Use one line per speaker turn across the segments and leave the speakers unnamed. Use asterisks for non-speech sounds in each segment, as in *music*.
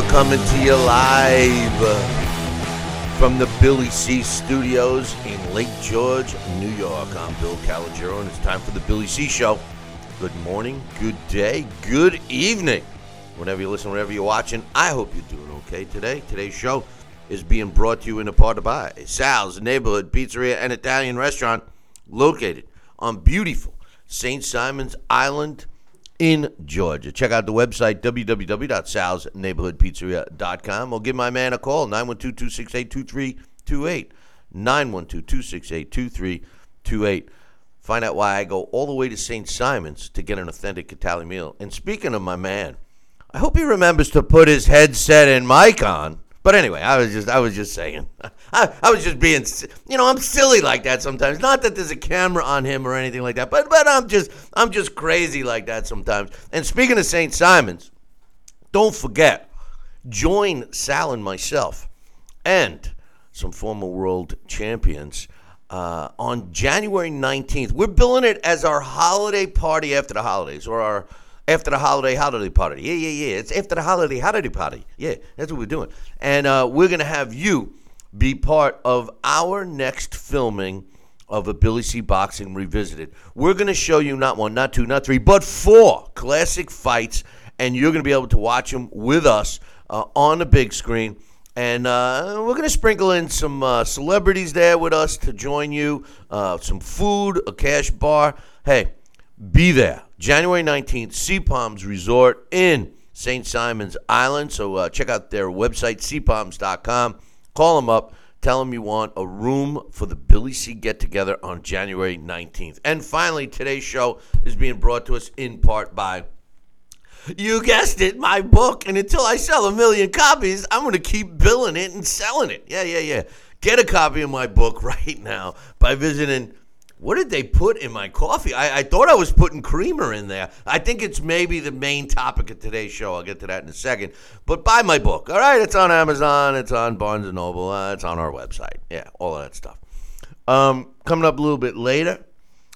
We're coming to you live from the Billy C Studios in Lake George, New York. I'm Bill Calogero, and it's time for the Billy C Show. Good morning, good day, good evening. Whenever you listen, whenever you're watching, I hope you're doing okay today. Today's show is being brought to you in a part of by Sal's Neighborhood Pizzeria and Italian Restaurant located on beautiful St. Simon's Island in Georgia. Check out the website www.salsneighborhoodpizzeria.com or give my man a call 912-268-2328 912-268-2328 Find out why I go all the way to St. Simon's to get an authentic Italian meal. And speaking of my man, I hope he remembers to put his headset and mic on. But anyway, I was just I was just saying. *laughs* I, I was just being you know, I'm silly like that sometimes. Not that there's a camera on him or anything like that, but but I'm just I'm just crazy like that sometimes. And speaking of St. Simon's, don't forget, join Sal and myself and some former world champions uh, on January 19th. We're billing it as our holiday party after the holidays or our after the holiday holiday party. Yeah, yeah, yeah. It's after the holiday holiday party. Yeah, that's what we're doing. And uh, we're going to have you be part of our next filming of a Billy C Boxing Revisited. We're going to show you not one, not two, not three, but four classic fights, and you're going to be able to watch them with us uh, on the big screen. And uh, we're going to sprinkle in some uh, celebrities there with us to join you, uh, some food, a cash bar. Hey, be there. January 19th, Sea Palms Resort in St. Simon's Island. So uh, check out their website, seapalms.com. Call them up. Tell them you want a room for the Billy C get together on January 19th. And finally, today's show is being brought to us in part by, you guessed it, my book. And until I sell a million copies, I'm going to keep billing it and selling it. Yeah, yeah, yeah. Get a copy of my book *laughs* right now by visiting what did they put in my coffee? I, I, thought I was putting creamer in there. I think it's maybe the main topic of today's show. I'll get to that in a second. But buy my book. All right, it's on Amazon. It's on Barnes and Noble. Uh, it's on our website. Yeah, all of that stuff. Um, coming up a little bit later,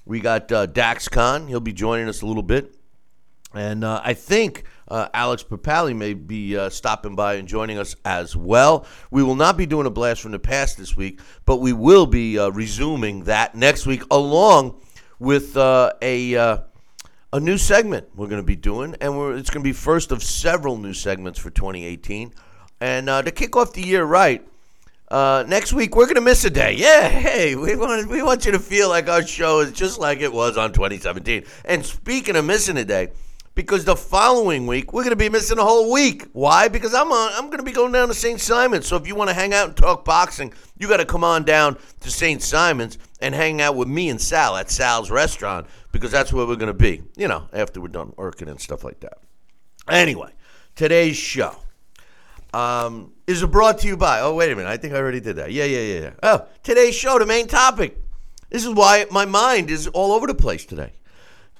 we got uh, Dax Khan. He'll be joining us a little bit, and uh, I think uh, Alex Papali may be uh, stopping by and joining us as well. We will not be doing a blast from the past this week, but we will be uh, resuming that next week, along with uh, a uh, a new segment we're going to be doing, and it's going to be first of several new segments for 2018. And uh, to kick off the year right. next week we're gonna miss a day. Yeah, hey, we want we want you to feel like our show is just like it was on 2017. And speaking of missing a day, because the following week we're going to be missing a whole week. Why? Because I'm on, I'm going to be going down to St. Simon's. So if you want to hang out and talk boxing, you got to come on down to St. Simon's and hang out with me and Sal at Sal's restaurant because that's where we're going to be. You know, after we're done working and stuff like that. Anyway, today's show um, is brought to you by. Oh wait a minute, I think I already did that. Yeah, yeah, yeah. yeah. Oh, today's show, the main topic. This is why my mind is all over the place today.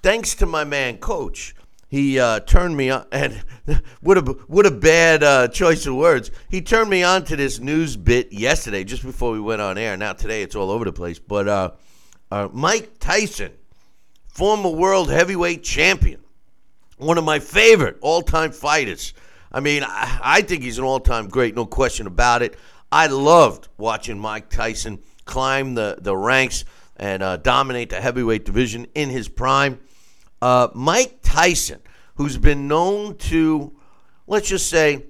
Thanks to my man, Coach he uh, turned me on, and *laughs* what a what a bad uh, choice of words. He turned me on to this news bit yesterday, just before we went on air. Now today it's all over the place. But uh, uh Mike Tyson, former world heavyweight champion, one of my favorite all-time fighters. I mean, I, I think he's an all-time great, no question about it. I loved watching Mike Tyson climb the the ranks and uh, dominate the heavyweight division in his prime. Uh, Mike Tyson, who's been known to, let's just say,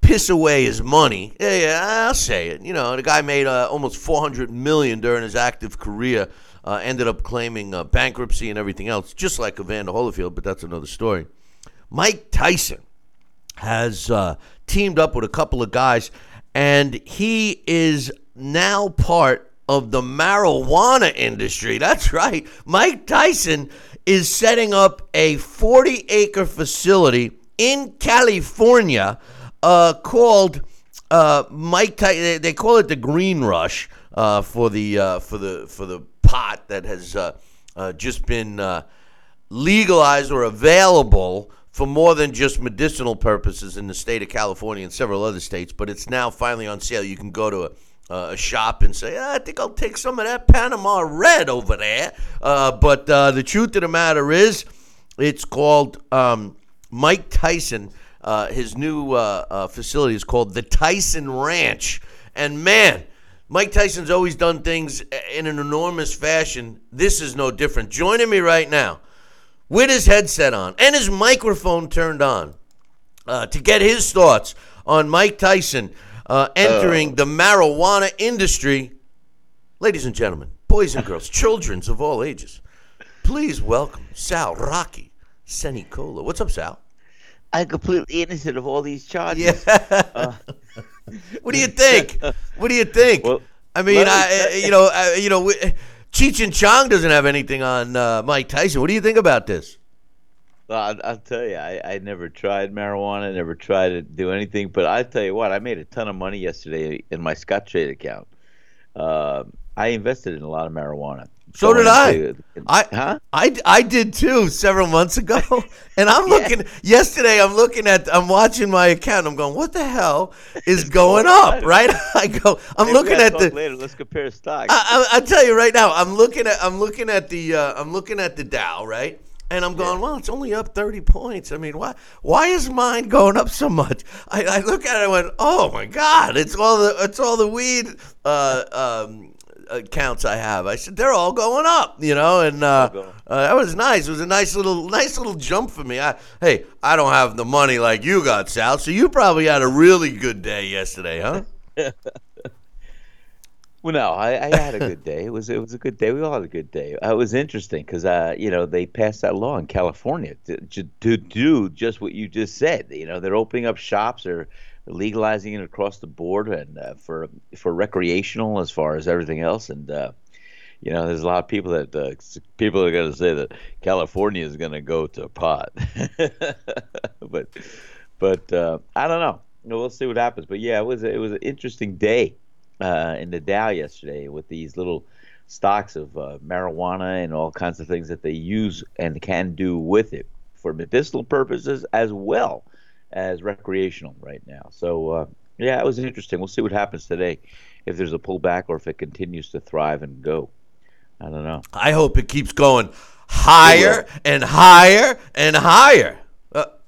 piss away his money. Yeah, yeah, I'll say it. You know, the guy made uh, almost 400 million during his active career. Uh, ended up claiming uh, bankruptcy and everything else, just like Evander Holyfield. But that's another story. Mike Tyson has uh, teamed up with a couple of guys, and he is now part of the marijuana industry. *laughs* That's right. Mike Tyson is setting up a 40 acre facility in California uh, called uh, Mike Tyson. They call it the Green Rush uh, for the uh, for the for the pot that has uh, uh, just been legalized or available for more than just medicinal purposes in the state of California and several other states, but it's now finally on sale. You can go to a uh, a shop and say, I think I'll take some of that Panama Red over there. Uh, but uh, the truth of the matter is, it's called um, Mike Tyson. Uh, his new uh, uh, facility is called the Tyson Ranch. And man, Mike Tyson's always done things in an enormous fashion. This is no different. Joining me right now with his headset on and his microphone turned on to get his thoughts on Mike Tyson uh, entering uh, the marijuana industry. Ladies and gentlemen, boys and girls, childrens of all ages, please welcome Sal Rocky Senicola. What's up, Sal?
I'm completely innocent of all these charges.
Yeah. Uh, *laughs* what do you think? What do you think? Well, I mean, I, you know, I, you know, Cheech and Chong doesn't have anything on uh, Mike Tyson. What do you think about this?
Well, I'll, I'll tell you, I, I never tried marijuana, never tried to do anything. But I tell you what, I made a ton of money yesterday in my Scottrade account. Uh, I invested in a lot of marijuana.
So did I. I, huh? I, I did too several months ago. *laughs* And I'm yeah. looking yesterday. I'm looking at. I'm watching my account. I'm going, what the hell *laughs* is going up? Right? *laughs* I go. I'm
Maybe
looking at the.
Later, let's compare stocks.
I, I, I tell you right now. I'm looking at. I'm looking at the. Uh, I'm looking at the Dow. Right. And I'm going, yeah. well, it's only up 30 points. I mean, why why is mine going up so much? I, I look at it and I went, oh my God, it's all the it's all the weed uh, um, accounts I have. I said they're all going up, you know, and uh, uh, that was nice. It was a nice little nice little jump for me. I, hey, I don't have the money like you got, Sal, so you probably had a really good day yesterday, huh? *laughs*
Well, no, I, I, had a good *laughs* day. It was it was a good day. We all had a good day. Uh, it was interesting because uh, you know they passed that law in California to, to, to, do just what you just said. You know they're opening up shops, they're legalizing it across the board, and uh, for for recreational as far as everything else. And uh, you know there's a lot of people that uh, people are going to say that California is going to go to pot, *laughs* but but uh, I don't know. We'll see what happens. But yeah, it was it was an interesting day uh, in the Dow yesterday with these little stocks of uh, marijuana and all kinds of things that they use and can do with it for medicinal purposes as well as recreational right now. So uh, yeah, it was interesting. We'll see what happens today if there's a pullback or if it continues to thrive and go. I don't know.
I hope it keeps going higher and higher and higher.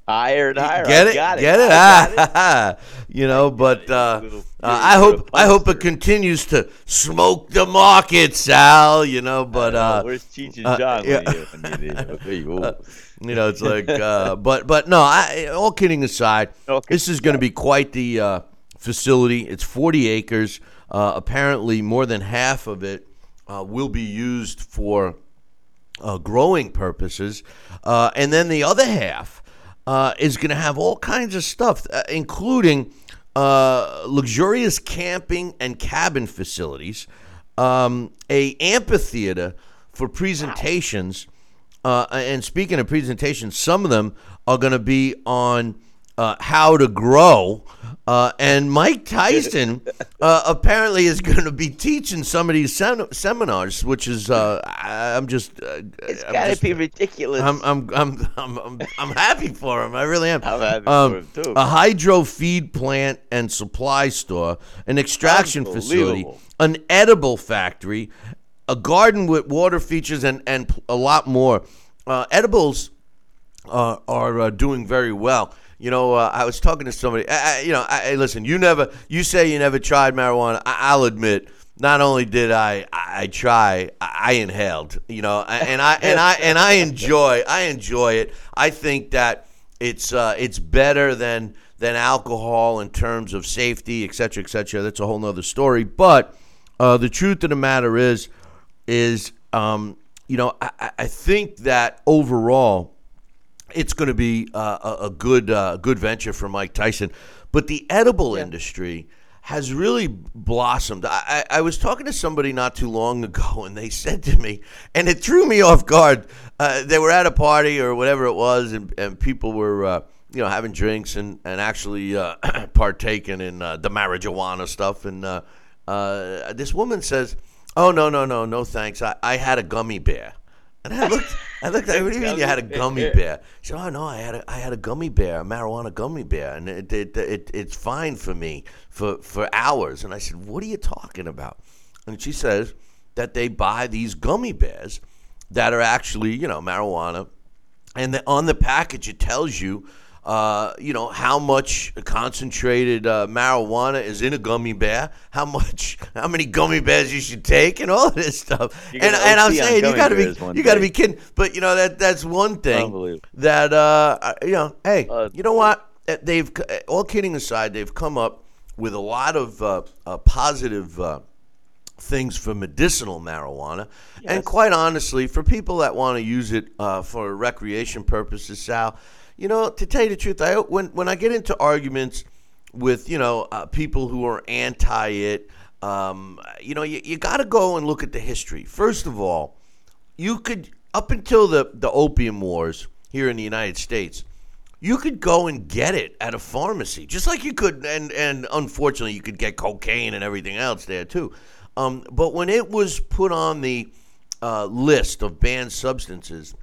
Higher and higher.
Get it?
it.
Get it? Ah, *laughs* you know, but uh, uh, I hope I hope it continues to smoke the market, Sal. You know, but uh,
where's Cheech and Chong?
Uh, yeah. *laughs* you know, it's like, uh, *laughs* but but no. I, all kidding aside, okay. this is going to be quite the uh, facility. It's 40 acres. apparently, more than half of it will be used for growing purposes, and then the other half uh, is going to have all kinds of stuff, uh, including uh, luxurious camping and cabin facilities, um, a amphitheater for presentations. Uh, and speaking of presentations, some of them are going to be on uh, how to grow. Uh, and Mike Tyson *laughs* uh, apparently is going to be teaching some of these sem- seminars, which is uh, I'm just uh,
it's got to be ridiculous.
I'm I'm, I'm I'm I'm I'm happy for him. I really am.
I'm happy um, for him too.
A hydro feed plant and supply store, an extraction facility, an edible factory, a garden with water features, and and a lot more. Uh, edibles are doing very well. You know, uh, I was talking to somebody. I, I, you know, I, listen. You never. You say you never tried marijuana. I, will admit. Not only did I, I try, I inhaled. You know, and I and I and I enjoy. I enjoy it. I think that it's uh, it's better than than alcohol in terms of safety, et cetera, et cetera. That's a whole nother story. But uh, the truth of the matter is, is um, you know, I, I think that overall, it's going to be uh, a, a, good uh, good venture for Mike Tyson. But the edible yeah. industry has really blossomed. I, I, was talking to somebody not too long *laughs* ago, and they said to me, and it threw me off guard. Uh, they were at a party or whatever it was, and, and people were, uh, you know, having drinks and and actually uh, *clears throat* partaking in uh, the marijuana stuff. And uh, uh, this woman says, "Oh no, no, no, no, thanks. I, I had a gummy bear." And I looked, I looked. What do you mean you had a gummy bear? She said, "Oh no, I had a, I had a gummy bear, a marijuana gummy bear, and it, it, it, it's fine for me for for hours." And I said, "What are you talking about?" And she says that they buy these gummy bears that are actually, you know, marijuana, and on the package it tells you uh, you know, how much concentrated uh, marijuana is in a gummy bear, how much, how many gummy bears you should take, and all *laughs* this stuff. And, and I'm saying you got to be, you got to be kidding. But you know that that's one thing that uh, you know. Hey, uh, you know what? Uh, they've all kidding aside, they've come up with a lot of uh, positive things for medicinal marijuana. Yes. And quite honestly, for people that want to use it uh, for recreation purposes, Sal, you know, to tell you the truth, I when when I get into arguments with you know uh, people who are anti it, um, you know, you, you got to go and look at the history. First of all, you could up until the the opium wars here in the United States. You could go and get it at a pharmacy, just like you could, and, and unfortunately, you could get cocaine and everything else there too. Um, but when it was put on the uh, list of banned substances,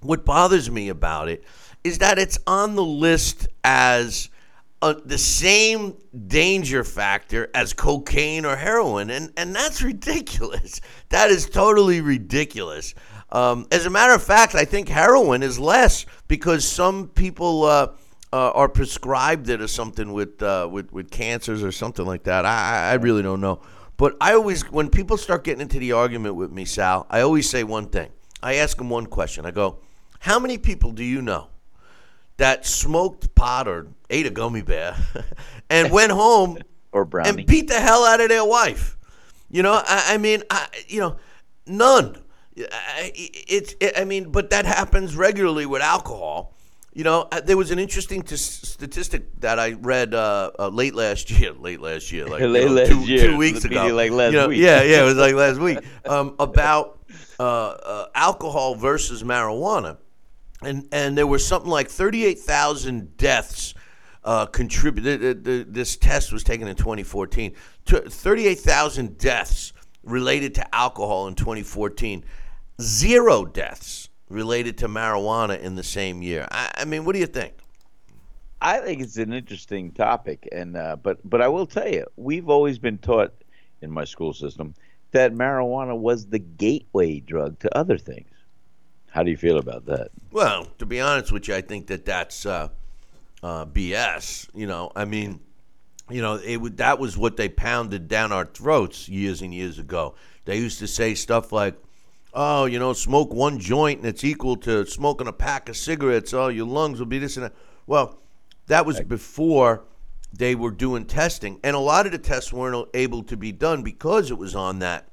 what bothers me about it is that it's on the list as uh, the same danger factor as cocaine or heroin, and, and that's *laughs* ridiculous. That is totally ridiculous. Um, as a matter of fact, I think heroin is less because some people uh, uh, are prescribed it or something with, uh, with with cancers or something like that. I, I really don't know. But I always, when people start getting into the argument with me, Sal, I always say one thing. I ask them one question. I go, "How many people do you know that smoked pot or ate a gummy bear *laughs* and went home *laughs*
or brownie.
and beat the hell out of their wife. You know, I, I mean, I, you know, none. It's, it, I mean, but that happens regularly with alcohol. You know, uh, there was an interesting t- statistic that I read uh, uh, late last *laughs* year. Late last year, like late you know, last two, year, two weeks ago.
Like last
you know,
week.
Yeah, yeah, it was like last week. Um, about uh, uh, alcohol versus marijuana and and there was something like 38,000 deaths uh, contributed. This test was taken in 2014. 38,000 deaths related to alcohol in 2014. Zero deaths related to marijuana in the same year. I, I mean, what do you think?
I think it's an interesting topic, and uh, but but I will tell you, we've always been taught in my school system that marijuana was the gateway drug to other things. How do you feel about that?
Well, to be honest with you, I think that that's uh, uh, BS. You know, I mean, you know, it that was what they pounded down our throats years and years ago. They used to say stuff like, "Oh, you know, smoke one joint and it's equal to smoking a pack of cigarettes. Oh, your lungs will be this and that." Well, that was before they were doing testing, and a lot of the tests weren't able to be done because it was on that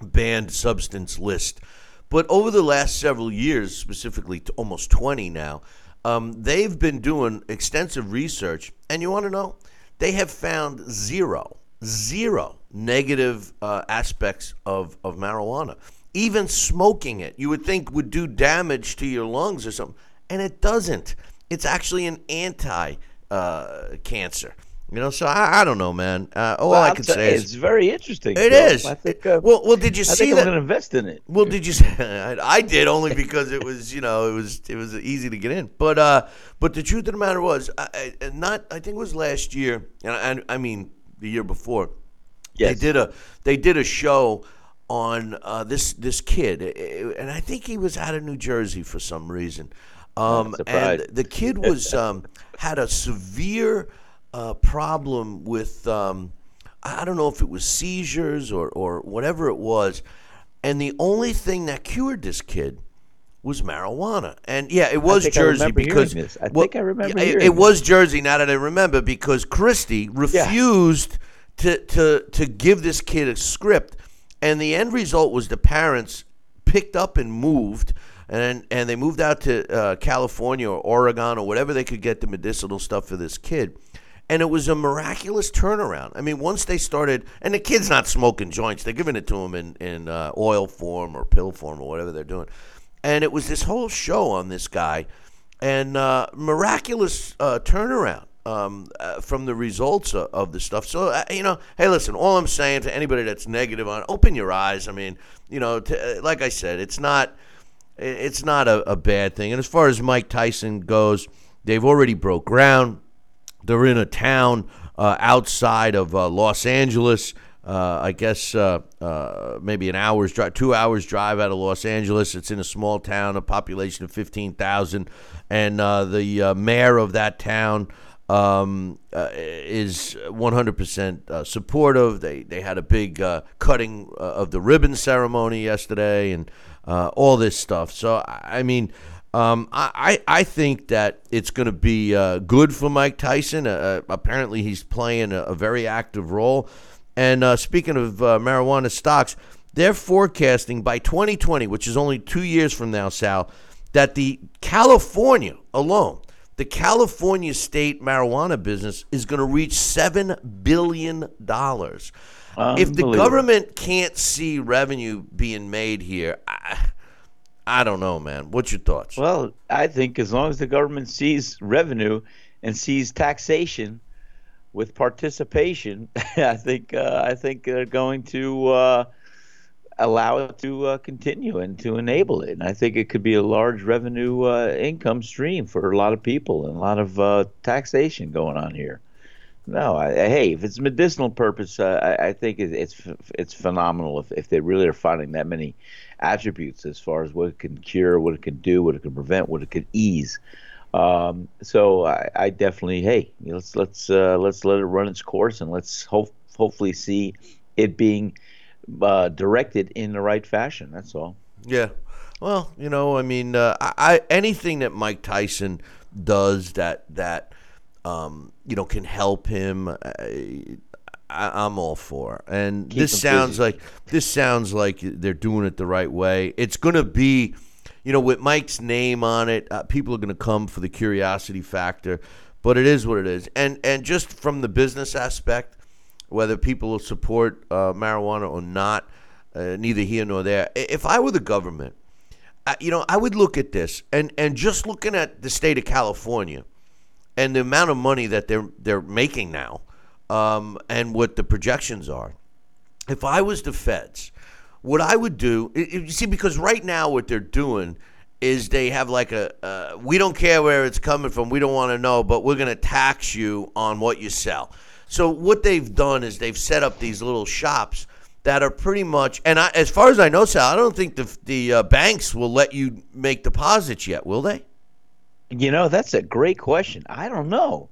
banned substance list. But over the last several years, specifically almost 20 now, um, they've been doing extensive research. And you want to know? They have found zero, zero negative uh, aspects of, of marijuana. Even smoking it, you would think would do damage to your lungs or something. And it doesn't. It's actually an anti uh, cancer. You know, so I, I don't know, man. Uh, all well, I can say is
it's very interesting.
It Bill. is. I think. Uh, well, well, did you
I
see
think
that?
I'm to invest in it.
Well, did you? *laughs* I, I did only because it was, you know, it was it was easy to get in. But uh, but the truth of the matter was, I, I not I think it was last year, and I, I mean the year before.
Yes.
They did a they did a show on uh, this this kid, and I think he was out of New Jersey for some reason. Um, and the kid was um, had a severe uh, problem with um, I don't know if it was seizures or or whatever it was, and the only thing that cured this kid was marijuana. And yeah, it was Jersey because.
I
well,
think I remember
it, it was Jersey. Now that I remember, because Christie refused to to to give this kid a script, and the end result was the parents picked up and moved. And, and they moved out to uh, California or Oregon or whatever they could get the medicinal stuff for this kid and it was a miraculous turnaround. I mean, once they started, and the kid's not smoking joints; they're giving it to him in in uh, oil form or pill form or whatever they're doing. And it was this whole show on this guy, and uh, miraculous uh, turnaround um, uh, from the results of, of the stuff. So uh, you know, hey, listen, all I'm saying to anybody that's negative on, open your eyes. I mean, you know, to, like I said, it's not it's not a, a bad thing. And as far as Mike Tyson goes, they've already broke ground. They're in a town uh, outside of uh, Los Angeles. Uh, I guess uh, uh, maybe an hour's drive, two hours drive out of Los Angeles. It's in a small town, a population of fifteen thousand, and uh, the mayor of that town um, is one hundred percent supportive. They they had a big cutting of the ribbon ceremony yesterday, and all this stuff. So I mean. Um, I, I think that it's going to be uh, good for Mike Tyson. Uh, apparently, he's playing a, a, very active role. And uh, speaking of uh, marijuana stocks, they're forecasting by 2020, which is only two years from now, Sal, that the California alone, the California state marijuana business is going to reach $7 billion. If the government can't see revenue being made here, I, I don't know, man. What's your thoughts?
Well, I think as long as the government sees revenue and sees taxation with participation, *laughs* I think uh, I think they're going to uh, allow it to uh, continue and to enable it. And I think it could be a large revenue uh, income stream for a lot of people and a lot of uh, taxation going on here. No, I, hey, if it's medicinal purpose, uh, I, I, think it's it's phenomenal if, if they really are finding that many attributes as far as what it can cure, what it can do, what it can prevent, what it can ease. Um, so I, I, definitely, hey, let's let's uh, let's let it run its course and let's hope hopefully see it being uh, directed in the right fashion. That's all.
Yeah. Well, you know, I mean, uh, I, anything that Mike Tyson does that that um, you know, can help him. I, am all for. And Keep this sounds busy. like this sounds like they're doing it the right way. It's going to be, you know, with Mike's name on it, uh, people are going to come for the curiosity factor. But it is what it is. And and just from the business aspect, whether people will support uh, marijuana or not, uh, neither here nor there. If I were the government, you know, I would look at this and and just looking at the state of California and the amount of money that they're they're making now, um, and what the projections are. If I was the feds, what I would do, you see, because right now what they're doing is they have like a uh, we don't care where it's coming from, we don't want to know, but we're going to tax you on what you sell. So what they've done is they've set up these little shops that are pretty much, and I, as far as I know, Sal, I don't think the the uh, banks will let you make deposits yet, will they?
You know, that's a great question. I don't know.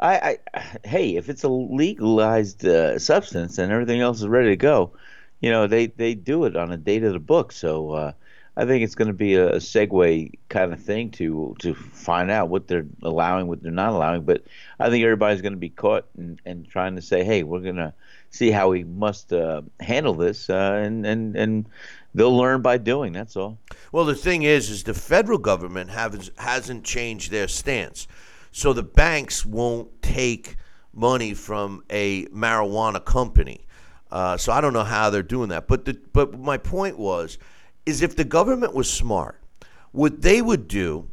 I, I hey, if it's a legalized uh, substance and everything else is ready to go, you know, they they do it on a date of the book. So uh, I think it's going to be a, segue kind of thing to to find out what they're allowing, what they're not allowing. But I think everybody's going to be caught and, and trying to say, hey, we're going to see how we must uh, handle this, uh, and and and they'll learn by doing. That's all.
Well, the thing is, is the federal government has hasn't changed their stance, so the banks won't take money from a marijuana company. Uh, so I don't know how they're doing that. But the, but my point was, is if the government was smart, what they would do,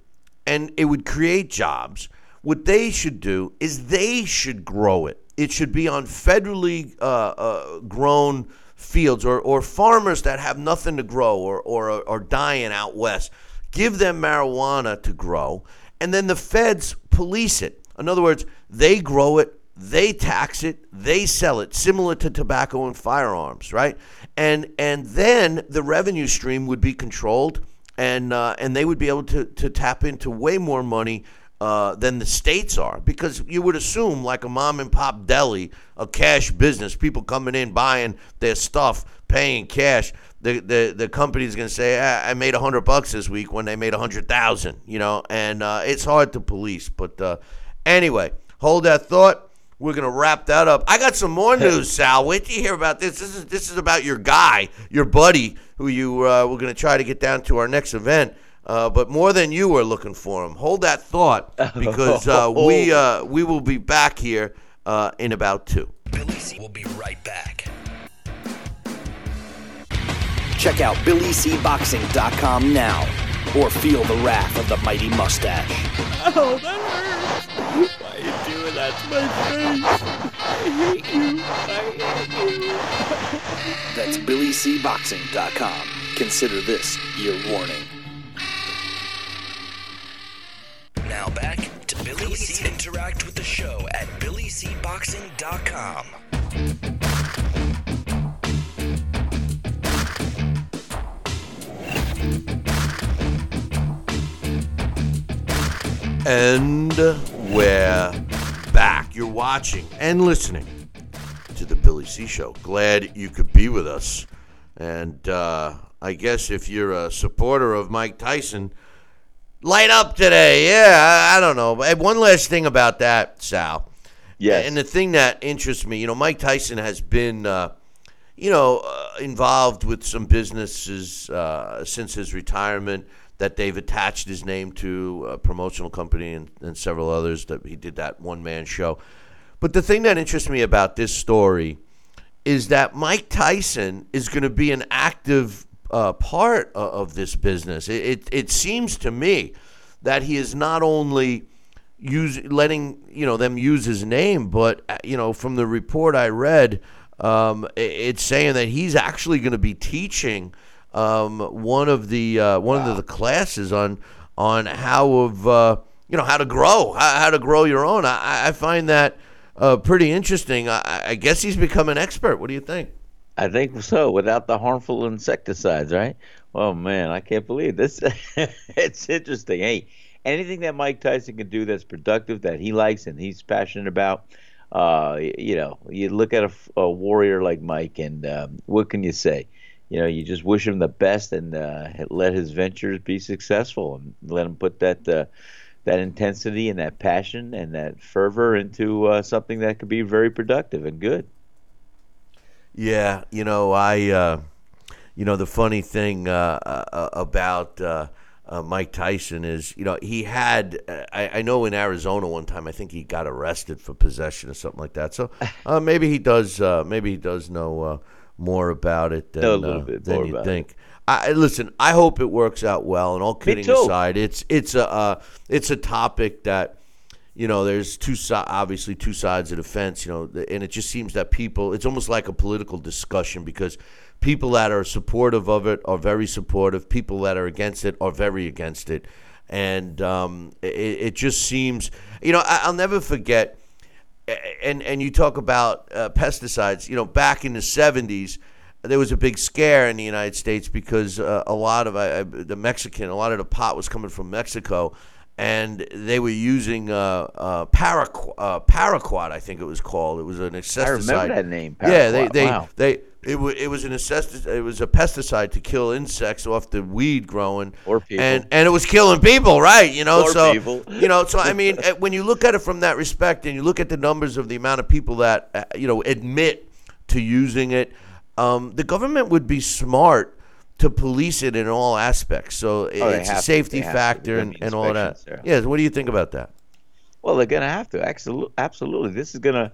and it would create jobs. What they should do is they should grow it. It should be on federally uh, uh, grown fields or, or farmers that have nothing to grow or, or are dying out west. Give them marijuana to grow, and then the feds police it. In other words, they grow it, they tax it, they sell it, similar to tobacco and firearms, right? And and then the revenue stream would be controlled, and uh, and they would be able to to tap into way more money uh, than the states are because you would assume like a mom and pop deli, a cash business, people coming in buying their stuff, paying cash. The the the company's gonna say ah, I made a hundred bucks this week when they made a hundred thousand, you know, and uh, it's hard to police. But uh, anyway, hold that thought. We're gonna wrap that up. I got some more news, Sal. Wait till you hear about this. This is this is about your guy, your buddy, who you uh, we're gonna try to get down to our next event. Uh, but more than you are looking for him. Hold that thought *laughs* because uh, we uh, we will be back here uh, in about two.
Billy C will be right back.
Check out BillyCBoxing.com now or feel the wrath of the mighty mustache.
Oh, that hurts. Why are you doing that to my face? I hate you. I hate you.
That's BillyCBoxing.com. Consider this your warning.
Now back to Billy C. Interact with the show at BillyCBoxing.com.
And we're back. You're watching and listening to the Billy C Show. Glad you could be with us. And uh, I guess if you're a supporter of Mike Tyson, light up today. Yeah, I, I don't know. But one last thing about that, Sal.
Yes.
And the thing that interests me, you know, Mike Tyson has been, uh, you know, uh, involved with some businesses uh, since his retirement that they've attached his name to a promotional company and, and several others that he did that one man show. But the thing that interests me about this story is that Mike Tyson is going to be an active uh, part of, of this business. It, it, it seems to me that he is not only use letting you know them use his name, but uh, you know from the report I read, um, i- it's saying that he's actually going to be teaching um, one of the uh, one of the classes on on how of uh, you know how to grow, how, how to grow your own. I, I find that uh, pretty interesting. I, I guess he's become an expert. What do you think?
I think so. Without the harmful insecticides, right? Oh man, I can't believe this. *laughs* it's interesting. Hey, anything that Mike Tyson can do that's productive, that he likes and he's passionate about, uh, you know, you look at a warrior like Mike, and um, what can you say? You know, you just wish him the best and uh, let his ventures be successful, and let him put that. Uh, that intensity and that passion and that fervor into uh, something that could be very productive and good.
Yeah, you know, I, uh, you know, the funny thing uh, uh, about uh, uh, Mike Tyson is, you know, he had, uh, I, I know in Arizona one time, I think he got arrested for possession or something like that. So *laughs* uh, maybe he does, uh, maybe he does know uh, more about it than,
a little
uh,
bit
than you think. I, I- listen, I hope it works out well. And all kidding aside, it's it's a uh, it's a topic that you know, there's two si- obviously two sides of the fence, you know, and it just seems that people, it's almost like a political discussion because people that are supportive of it are very supportive, people that are against it are very against it, and um, it, it just seems, you know, I, I'll never forget, and and you talk about uh, pesticides, you know, back in the '70s. There was a big scare in the United States because uh, a lot of the Mexican, a lot of the pot was coming from Mexico, and they were using uh, uh, paraquat, uh, paraquat, I think it was called. It was an insecticide.
I remember that name,
Yeah, they they,
Wow.
they it, wa it was an insecticide. It was a pesticide to kill insects off the weed growing,
Or people.
and and it was killing people, right? You know,
Or
so
people.
you know, so I *laughs* mean, eh, when you look at it from that respect, and you look at the numbers of the amount of people that uh, you know admit to using it, um, the government would be smart to police it in all aspects. So
Oh,
it's a safety
to.
factor and, and all that. so what do you think about that?
Well, they're going to have to. Absolutely. Absolutely. This is going to,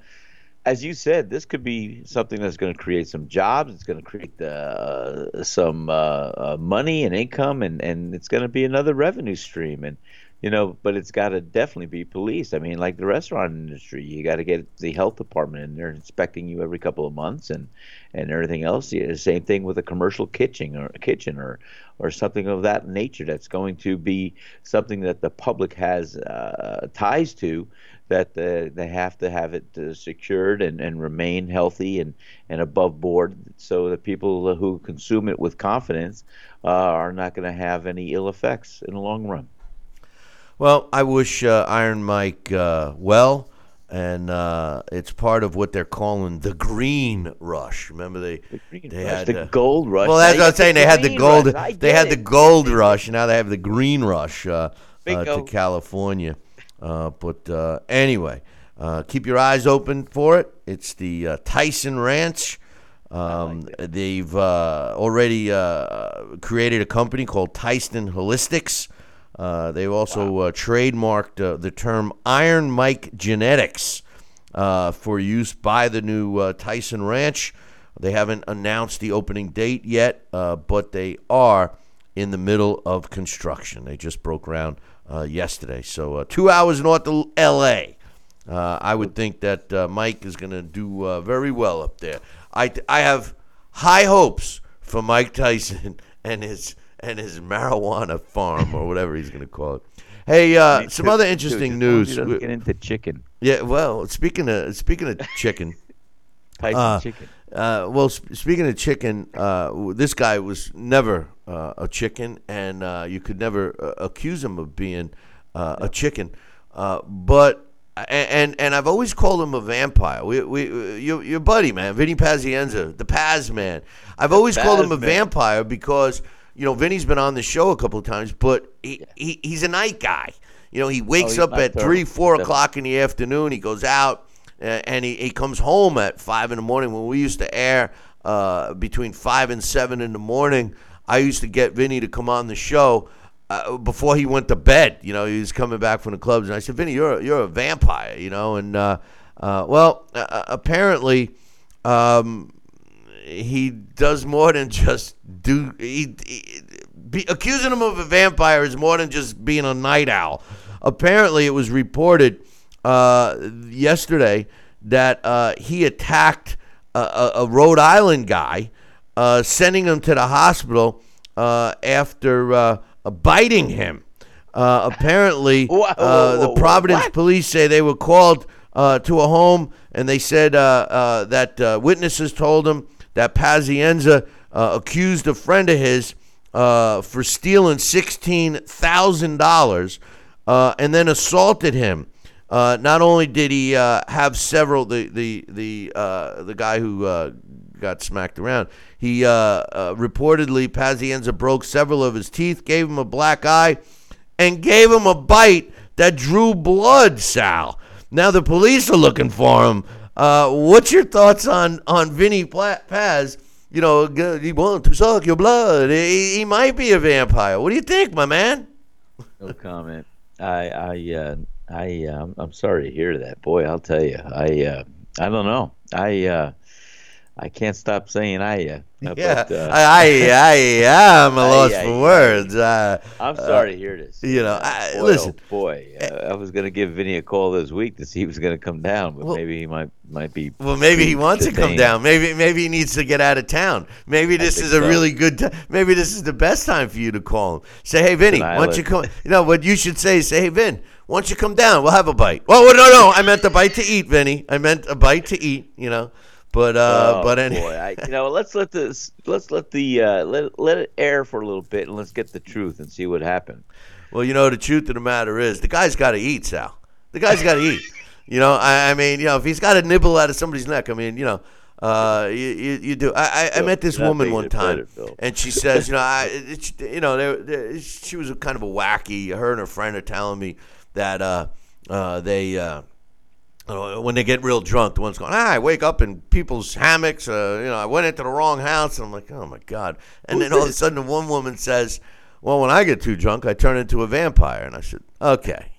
as you said, this could be something that's going to create some jobs. It's going to create uh, some uh, uh, money and income, and, and it's going to be another revenue stream. And, you know, but it's got to definitely be policed. I mean, like the restaurant industry, you got to get the health department in there inspecting you every couple of months and, and everything else. Yeah, the same thing with a commercial kitchen or kitchen or, or something of that nature that's going to be something that the public has uh, ties to that uh, they have to have it uh, secured and, and remain healthy and, and above board so that people who consume it with confidence uh, are not going to have any ill effects in the long run.
Well, I wish uh, Iron Mike uh, well, and uh, it's part of what they're calling the Green Rush. Remember they
Green
they
rush,
had
the
uh,
gold rush.
Well,
Now
that's
you
what I'm saying. They had the gold. They had the gold rush. Now they have the green rush uh, uh, to California. Uh, but uh, anyway, uh, keep your eyes open for it. It's the uh, Tyson Ranch. Um, they've uh, already uh, created a company called Tyson Holistics. Uh, they've also uh, trademarked uh, the term Iron Mike Genetics uh, for use by the new uh, Tyson Ranch. They haven't announced the opening date yet, uh, but they are in the middle of construction. They just broke ground uh, yesterday. So, uh, two hours north of L.A. Uh, I would think that uh, Mike is going to do uh, very well up there. I, I have high hopes for Mike Tyson *laughs* and his and his marijuana farm or whatever he's going to call it. Hey, uh, some other interesting
just as long as
news.
Doesn't get into chicken.
Yeah, well, speaking of speaking of chicken, *laughs* uh,
chicken.
uh, well, sp- speaking of chicken, uh, this guy was never uh, a chicken, and uh, you could never uh, accuse him of being uh, a chicken. Uh, but and and I've always called him a vampire. We we your, your buddy man, Vinny Pazienza, the Paz man. I've always called him a
man.
vampire because you know Vinny's been on the show a couple of times, but he, he he's a night guy. You know, he wakes
he's
up at
nocturnal.
three, four o'clock in the afternoon. He goes out uh, and he, he comes home at five in the morning. When we used to air uh, between five and seven in the morning, I used to get Vinny to come on the show uh, before he went to bed. You know, he was coming back from the clubs, and I said, "Vinny, you're a, you're a vampire." You know, and uh, uh, well, uh, apparently. Um, he does more than just do. He, he be, accusing him of a vampire is more than just being a night owl. Apparently, it was reported uh, yesterday that uh, he attacked a, a, a Rhode Island guy, uh, sending him to the hospital uh, after uh, biting him. Uh, apparently, *laughs*
Whoa,
uh,
whoa,
the Providence
what?
police say they were called uh, to a home and they said uh, uh, that uh, witnesses told them that Pazienza uh, accused a friend of his uh, for stealing $16,000 uh, and then assaulted him. Uh, not only did he uh, have several, the the the the guy who got smacked around, he reportedly Pazienza broke several of his teeth, gave him a black eye, and gave him a bite that drew blood. Sal. Now the police are looking for him. Uh, what's your thoughts on on Vinny Paz? You know, he want to suck your blood. He, he might be a vampire. What do you think, my man?
No comment. I I uh, I um, I'm sorry to hear that, boy. I'll tell you. I uh, I don't know. I uh, I can't stop saying I. Uh, *laughs*
Yeah,
but, uh,
I, I, I am *laughs* a loss for words. Uh,
I'm sorry to hear this.
you know,
Uh,
I-
boy,
listen.
oh boy, uh, I was gonna give Vinny a call this week to see if he was gonna come down, but
Well-
maybe he might might be.
well, maybe he wants to come down. Maybe, maybe he needs to get out of town. Maybe this is a
so.
really good time. Maybe this is the best time for you to call him. Say, hey, Vinny, why don't you come? You know what you should say? is Say, hey, Vin, why don't you come down? We'll have a bite. Oh, no, no, I meant a bite to eat, Vinny. I meant a bite to eat. You know, but uh,
oh,
but any-
boy, I, you know, let's let this let's let the uh, let let it air for a little bit and let's get the truth and see what happened.
Well, you know, the truth of the matter is, the guy's got to eat, Sal. The guy's got to eat. *laughs* You know, I, I mean, you know, if he's got a nibble out of somebody's neck, I mean, you know, uh, you, you, you do. I, I, I met this woman one time,
better,
and she says, you know, I, *laughs* it's, you know, there, there, she was kind of a wacky. Her and her friend are telling me that uh, uh, they. Uh, when they get real drunk, the one's going, ah, I wake up in people's hammocks. Uh, you know, I went into the wrong house. And I'm like, oh my God. And then all of a sudden, the one woman says, well, when I get too drunk, I turn into a vampire. And I said, okay,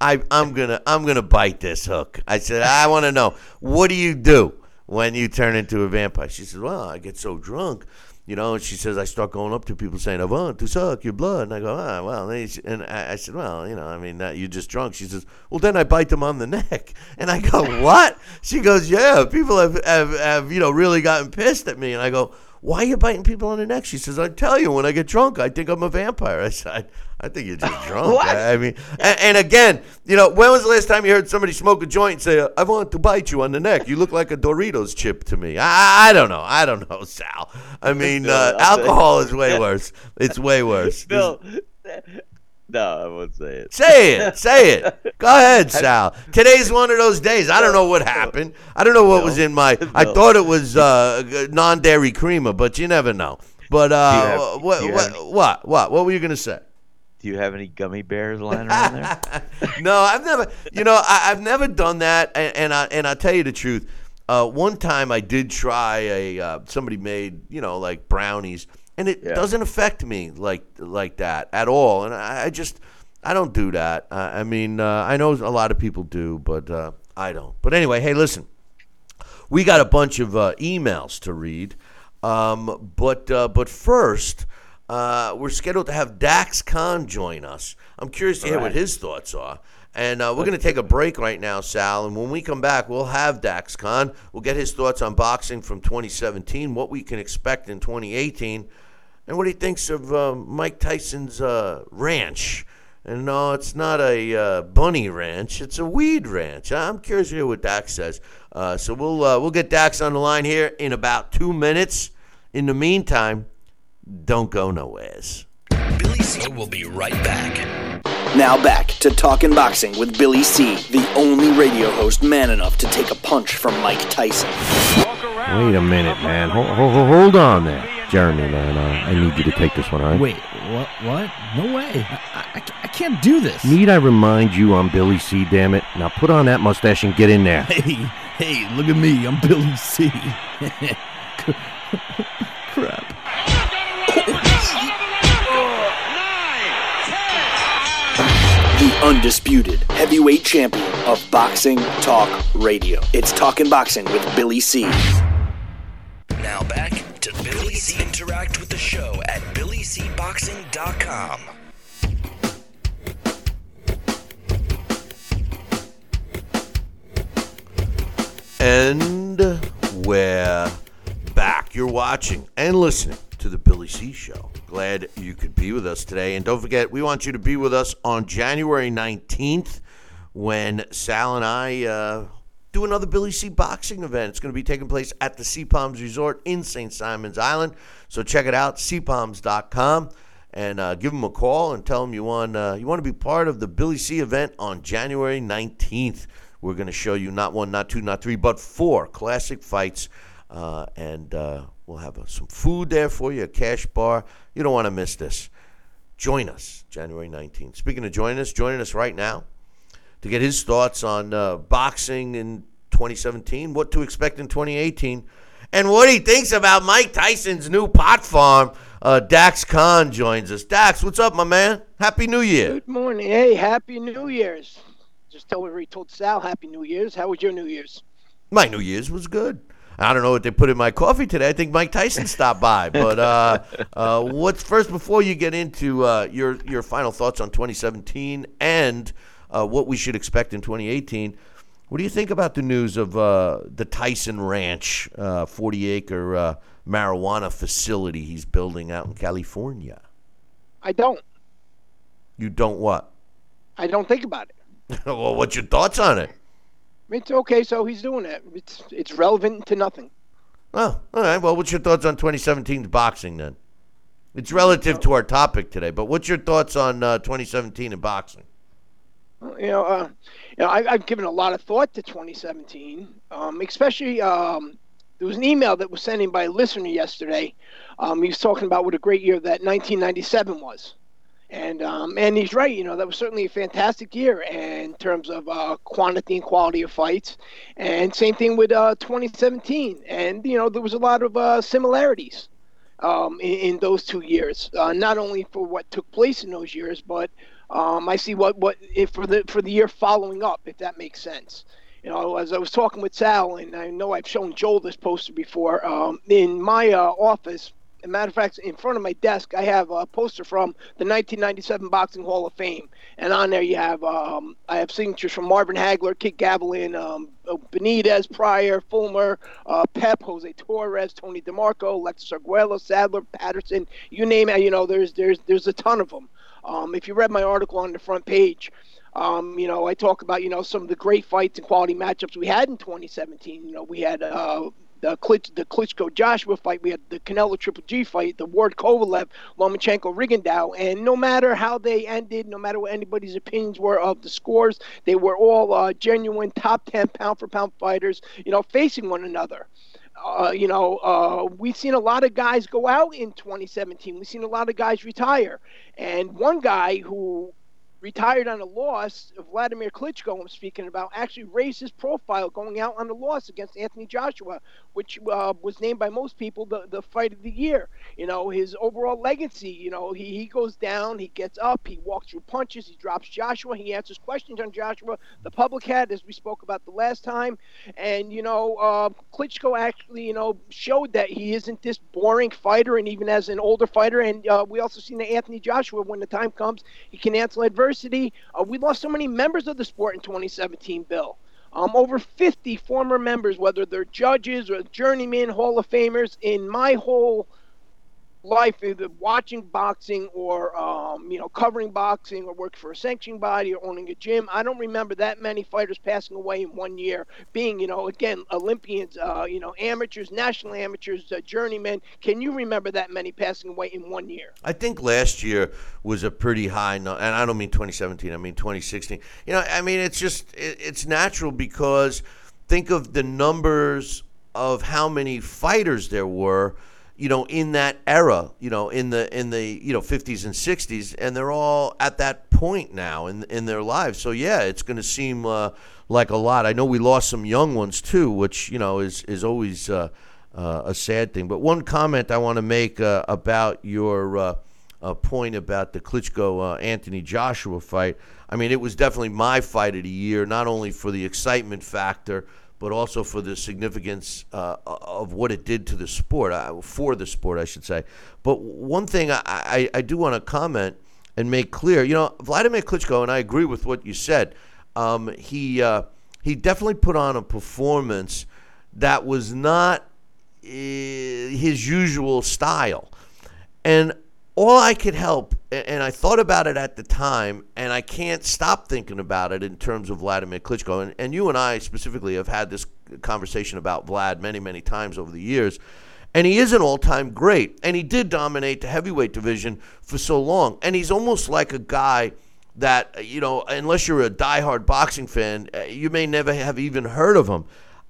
I, I'm gonna, I'm gonna bite this hook. I said, I *laughs* want to know, what do you do when you turn into a vampire? She says, well, I get so drunk. You know, and she says, I start going up to people saying, I want to suck your blood. And I go, ah, well, she- and I, I said, well, you know, I mean, you're just drunk. She says, well, then I bite them on the *laughs* neck. And I go, what? She goes, yeah, people have, have, have, you know, really gotten pissed at me. And I go, why are you biting people on the neck? She says, I tell you, when I get drunk, I think I'm a vampire. *laughs* I said, I, I think you're just *laughs* drunk.
What?
I, I mean, and, and again, you know, when was the last time you heard somebody smoke a joint and say, I want to bite you on the neck? You look like a Doritos chip to me. I, I don't know. I don't know, Sal. I mean, *laughs* uh, alcohol is way worse. It's way worse.
Bill, no, I won't say it.
Say it. *laughs* Say it. Go ahead, Sal. Today's one of those days. I don't know what happened. I don't know what was in my. I
No.
thought it *laughs* was uh, non-dairy creamer, but you never know. But uh,
have-
what, what,
any-
what? What? What were you gonna say?
Do you have any gummy bears lying around there? *laughs*
no, I've never. You know, I, I've never done that, and, and I and I tell you the truth. Uh, one time I did try a uh, somebody made you know like brownies, and it
Yeah.
doesn't affect me like like that at all. And I, I just I don't do that. I, I mean, uh, I know a lot of people do, but uh, I don't. But anyway, hey, listen, we got a bunch of uh, emails to read, um, but uh, but first. Uh, we're scheduled to have Dax Khan join us. I'm curious to hear what his thoughts are. And uh, we're going to take a break right now, Sal. And when we come back, we'll have Dax Khan. We'll get his thoughts on boxing from 2017, what we can expect in 2018, and what he thinks of uh, Mike Tyson's uh, ranch. And no, it's not a uh, bunny ranch; it's a weed ranch. I'm curious to hear what Dax says. Uh, so we'll uh, we'll get Dax on the line here in about two minutes. In the meantime, don't go nowheres.
Billy C will be right back.
Now back to Talking Boxing with Billy C., the only radio host man enough to take a punch from Mike Tyson.
Wait a minute, man. Hold, hold, hold on there. Jeremy, man, uh, I need you to take this one, all right?
Wait, what? What? No way. I, I, I can't do this.
Need I remind you I'm Billy C, damn it? Now put on that mustache and get in there. *laughs*
Hey, hey, look at me. I'm Billy C. *laughs* Crap.
The undisputed heavyweight champion of Boxing Talk Radio. It's Talking Boxing with Billy C.
Now back the show at BillyCBoxing.com.
And we're back. You're watching and listening to the Billy C Show. Glad you could be with us today. And don't forget, we want you to be with us on January 19th when Sal and I uh, do another Billy C boxing event. It's going to be taking place at the Sea Palms Resort in St. Simon's Island. So check it out, seapalms.com. And uh, give them a call and tell them you want uh, you want to be part of the Billy C event on January 19th. We're going to show you not one, not two, not three, but four classic fights. Uh, and uh, we'll have uh, some food there for you, a cash bar. You don't want to miss this. Join us January 19th. Speaking of joining us, joining us right now to get his thoughts on uh, boxing in 2017, what to expect in 2018, and what he thinks about Mike Tyson's new pot farm. Uh, Dax Khan joins us. Dax, what's up, my man? Happy New Year.
Good morning. Hey, happy New Year's. Just tell everybody told Sal happy New Year's. How was your New Year's?
My New Year's was good. I don't know what they put in my coffee today. I think Mike Tyson stopped by. *laughs* But uh, uh, what's first before you get into uh, your your final thoughts on 2017 and uh, what we should expect in 2018? What do you think about the news of uh, the Tyson Ranch, 40 acre uh, marijuana facility he's building out in California?
I don't.
You don't what?
I don't think about it. *laughs*
well, what's your thoughts on it?
It's okay, so he's doing it. It's it's relevant to nothing.
Oh, all right. Well, what's your thoughts on 2017's boxing then? It's relative to our topic today, but what's your thoughts on uh, 2017 in boxing?
You know, uh, you know, I, I've given a lot of thought to 2017, um, especially um, there was an email that was sent in by a listener yesterday. Um, he was talking about what a great year that 1997 was. And um, and he's right. You know that was certainly a fantastic year in terms of uh, quantity and quality of fights. And same thing with uh, 2017. And you know there was a lot of uh, similarities um, in, in those two years. Uh, not only for what took place in those years, but um, I see what what if for the for the year following up, if that makes sense. You know, as I was talking with Sal, and I know I've shown Joel this poster before. Um, in my uh, office, as a matter of fact, in front of my desk, I have a poster from the 1997 Boxing Hall of Fame, and on there you have um, I have signatures from Marvin Hagler, Kid Gavilan, um, Benitez, Pryor, Fullmer, uh, Pep, Jose Torres, Tony DeMarco, Alexis Arguello, Saddler, Patterson, you name it. You know, there's there's there's a ton of them. Um, if you read my article on the front page, um, you know, I talk about, you know, some of the great fights and quality matchups we had in 2017. You know, we had uh, the Klitsch, the Klitschko Joshua fight, we had the Canelo Triple G fight, the Ward Kovalev, Lomachenko Rigondeaux, and no matter how they ended, no matter what anybody's opinions were of the scores, they were all uh, genuine top ten pound for pound fighters, you know, facing one another. Uh, you know, uh, we've seen a lot of guys go out in 2017. We've seen a lot of guys retire. And one guy who retired on a loss, of Vladimir Klitschko, I'm speaking about, actually raised his profile going out on a loss against Anthony Joshua, which uh, was named by most people the, the fight of the year. You know, his overall legacy, you know, he, he goes down, he gets up, he walks through punches, he drops Joshua, he answers questions on Joshua. The public had, as we spoke about the last time. And, you know, uh, Klitschko actually, you know, showed that he isn't this boring fighter, and even as an older fighter. And uh, we also seen that Anthony Joshua, when the time comes, he can answer adversity diversity. Uh, we lost so many members of the sport in 2017, Bill. Um, over 50 former members, whether they're judges or journeymen, Hall of Famers, in my whole life, either watching boxing or um, you know covering boxing or working for a sanctioning body or owning a gym. I don't remember that many fighters passing away in one year. Being you know again Olympians, uh, you know amateurs, national amateurs, uh, journeymen. Can you remember that many passing away in one year?
I think last year was a pretty high, no- and I don't mean 2017. I mean 2016. You know, I mean it's just it, it's natural because think of the numbers of how many fighters there were you know, in that era, you know, in the in the you know 50s and 60s, and they're all at that point now in in their lives. So yeah, it's going to seem uh, like a lot. I know we lost some young ones too, which you know is is always uh, uh, a sad thing. But one comment I want to make uh, about your uh, uh, point about the Klitschko Anthony Joshua fight. I mean, it was definitely my fight of the year, not only for the excitement factor but also for the significance uh, of what it did to the sport, uh, for the sport, I should say. But one thing I, I, I do want to comment and make clear, you know, Vladimir Klitschko, and I agree with what you said. Um, he uh, he definitely put on a performance that was not uh, his usual style, and all I could help, and I thought about it at the time, and I can't stop thinking about it in terms of Vladimir Klitschko. And, and you and I specifically have had this conversation about Vlad many, many times over the years. And he is an all time great. And he did dominate the heavyweight division for so long. And he's almost like a guy that, you know, unless you're a diehard boxing fan, uh, you may never have even heard of him.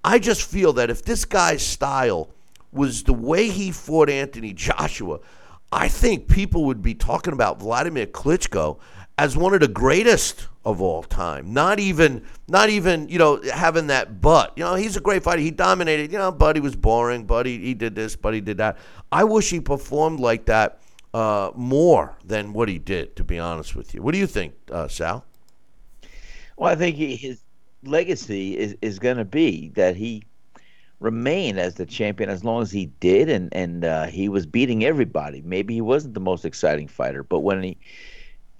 I just feel that if this guy's style was the way he fought Anthony Joshua, I think people would be talking about Vladimir Klitschko as one of the greatest of all time. Not even, not even, you know, having that but. You know, he's a great fighter. He dominated. You know, Buddy was boring. Buddy, he did this. Buddy did that. I wish he performed like that uh, more than what he did. To be honest with you, what do you think, uh, Sal?
Well, I think he, his legacy is is going to be that he remain as the champion as long as he did, and and uh, he was beating everybody. Maybe he wasn't the most exciting fighter, but when he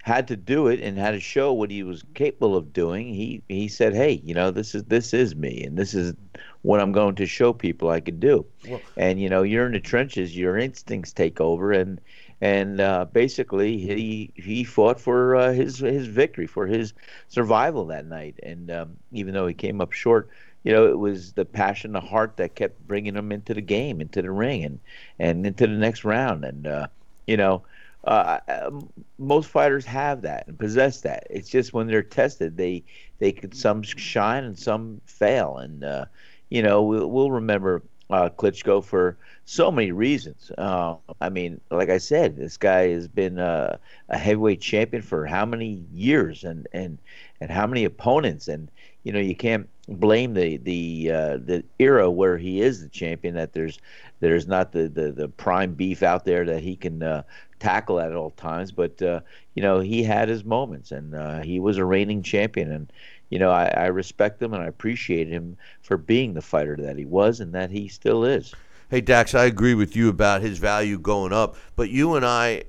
had to do it and had to show what he was capable of doing, he he said, "Hey, you know, this is this is me, and this is what I'm going to show people I can do." Well, and you know, you're in the trenches, your instincts take over, and and uh, basically he he fought for uh, his his victory, for his survival that night. And um, even though he came up short, you know, it was the passion, the heart that kept bringing him into the game, into the ring, and and into the next round. And uh, you know, uh, um, most fighters have that and possess that. It's just when they're tested, they they could some shine and some fail. And uh, you know, we'll, we'll remember uh, Klitschko for so many reasons. Uh, I mean, like I said, this guy has been uh, a heavyweight champion for how many years, and and and how many opponents, and you know, you can't blame the the uh, the era where he is the champion that there's there's not the the, the prime beef out there that he can uh, tackle at all times but uh, you know he had his moments and uh, he was a reigning champion and you know I, I respect him and I appreciate him for being the fighter that he was and that he still is.
Hey Dax, I agree with you about his value going up, but you and I,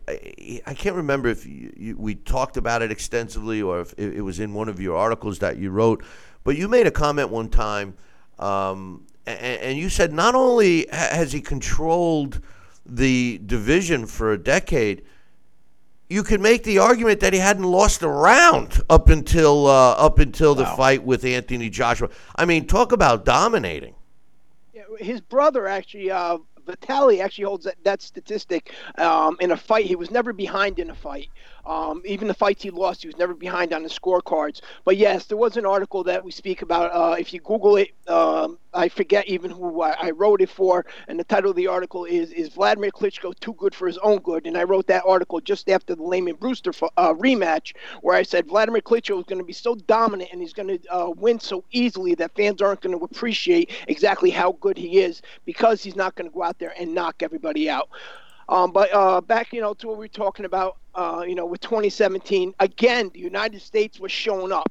I can't remember if you, you, we talked about it extensively or if it was in one of your articles that you wrote but you made a comment one time, um, and, and, you said not only has he controlled the division for a decade, you could make the argument that he hadn't lost a round up until uh, up until wow. the fight with Anthony Joshua. I mean, talk about dominating.
His brother actually, uh, Vitaly actually holds that, that statistic um, in a fight. He was never behind in a fight. Um, even the fights he lost, he was never behind on the scorecards. But yes, there was an article that we speak about. Uh, if you Google it, um, I forget even who I, I, wrote it for, and the title of the article is "Is Vladimir Klitschko too good for his own good?" And I wrote that article just after the Lamon Brewster uh, rematch, where I said Vladimir Klitschko is going to be so dominant and he's going to uh, win so easily that fans aren't going to appreciate exactly how good he is because he's not going to go out there and knock everybody out. Um, but uh, back, you know, to what we were talking about, uh, you know, with 2017, again, the United States was shown up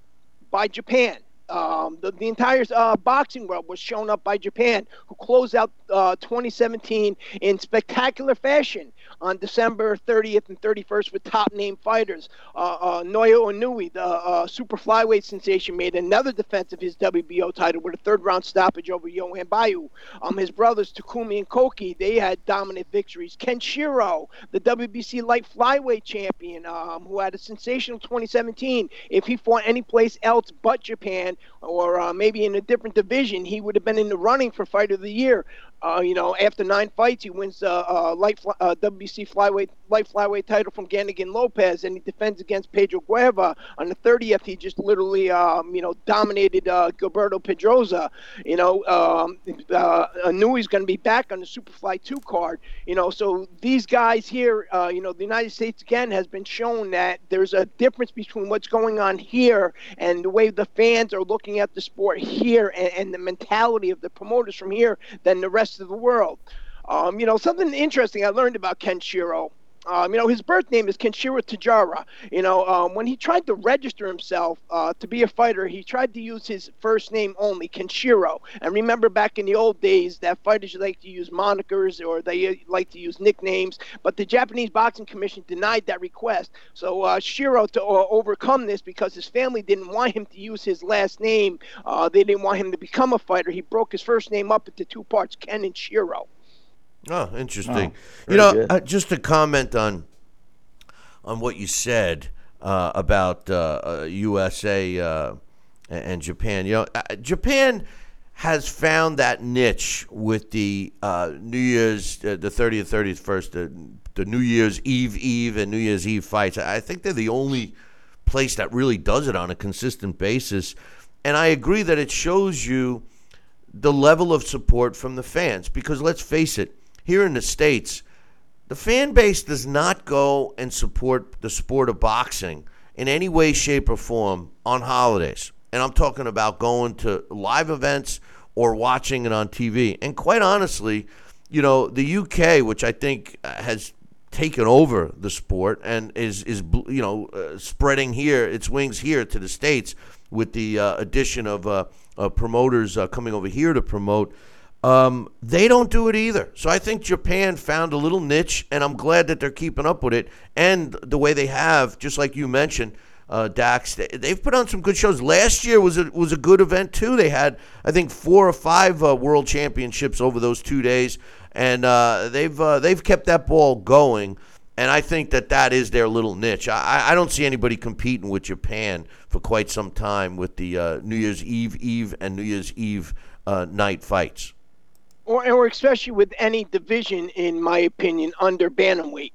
by Japan. Um, the, the entire uh, boxing world was shown up by Japan, who closed out uh, 2017 in spectacular fashion on December 30th and 31st with top name fighters. Uh, uh, Naoya Inoue, the uh, super flyweight sensation, made another defense of his WBO title with a third round stoppage over Yoan Boyeaux. Um, his brothers Takuma and Koki, they had dominant victories. Kenshiro, the WBC light flyweight champion, um, who had a sensational 2017. If he fought any place else but Japan, or uh, maybe in a different division, he would have been in the running for Fight of the Year. Uh, you know, after nine fights, he wins the uh, light uh, WBC flyweight light flyweight title from Ganigan Lopez, and he defends against Pedro Guerra. On the 30th, he just literally, um, you know, dominated uh, Gilberto Pedroza. You know, um, uh, he's going to be back on the Superfly 2 card. You know, so these guys here, uh, you know, the United States again has been shown that there's a difference between what's going on here and the way the fans are looking at the sport here and, and the mentality of the promoters from here than the rest of the world. Um, you know, something interesting I learned about Ken Kenshiro um, you know, his birth name is Kenshiro Tajara. You know, um, when he tried to register himself uh, to be a fighter, he tried to use his first name only, Kenshiro. And remember back in the old days that fighters like to use monikers or they uh, like to use nicknames, but the Japanese Boxing Commission denied that request. So uh, Shiro, to uh, overcome this, because his family didn't want him to use his last name, uh, they didn't want him to become a fighter. He broke his first name up into two parts, Ken and Shiro.
Oh, interesting. Oh, you know, uh, just to comment on on what you said uh, about uh, USA uh, uh, and Japan. You know, uh, Japan has found that niche with the New Year's, the 30th, 31st, the, the New Year's Eve Eve and New Year's Eve fights. I think they're the only place that really does it on a consistent basis. And I agree that it shows you the level of support from the fans because let's face it, here in the States, the fan base does not go and support the sport of boxing in any way, shape, or form on holidays. And I'm talking about going to live events or watching it on TV. And quite honestly, you know, the UK, which I think has taken over the sport and is is you know uh, spreading here its wings here to the states with the uh, addition of uh, promoters uh, coming over here to promote. Um, they don't do it either. So I think Japan found a little niche, and I'm glad that they're keeping up with it. And the way they have, just like you mentioned, uh, Dax, they, have put on some good shows. Last year was a, was a good event too. They had, I think, four or five uh, world championships over those two days, and uh, they've uh, they've kept that ball going. And I think that that is their little niche. I, I don't see anybody competing with Japan for quite some time with the uh, New Year's Eve Eve and New Year's Eve uh, night fights
or, or especially with any division, in my opinion, under bantamweight.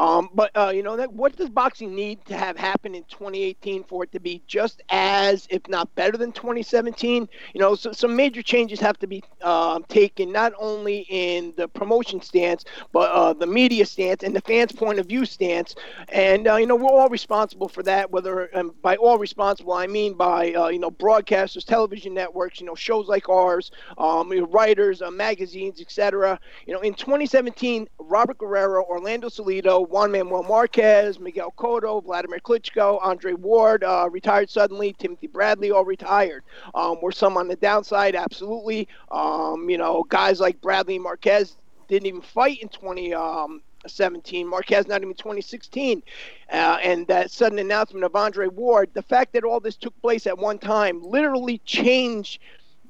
Um, but uh, you know, that, what does boxing need to have happen in 2018 for it to be just as, if not better than 2017? You know, so, some major changes have to be uh, taken, not only in the promotion stance, but uh, the media stance and the fans' point of view stance. And uh, you know, we're all responsible for that. Whether um, by all responsible, I mean by uh, you know broadcasters, television networks, you know, shows like ours, um, you know, writers, uh, magazines, etc. You know, in 2017, Robert Guerrero, Orlando Salido. Juan Manuel Marquez, Miguel Cotto, Vladimir Klitschko, Andre Ward uh, retired suddenly, Timothy Bradley all retired. Um, were some on the downside? Absolutely. Um, you know, guys like Bradley and Marquez didn't even fight in 2017. Um, Marquez not even 2016. Uh, and that sudden announcement of Andre Ward, the fact that all this took place at one time literally changed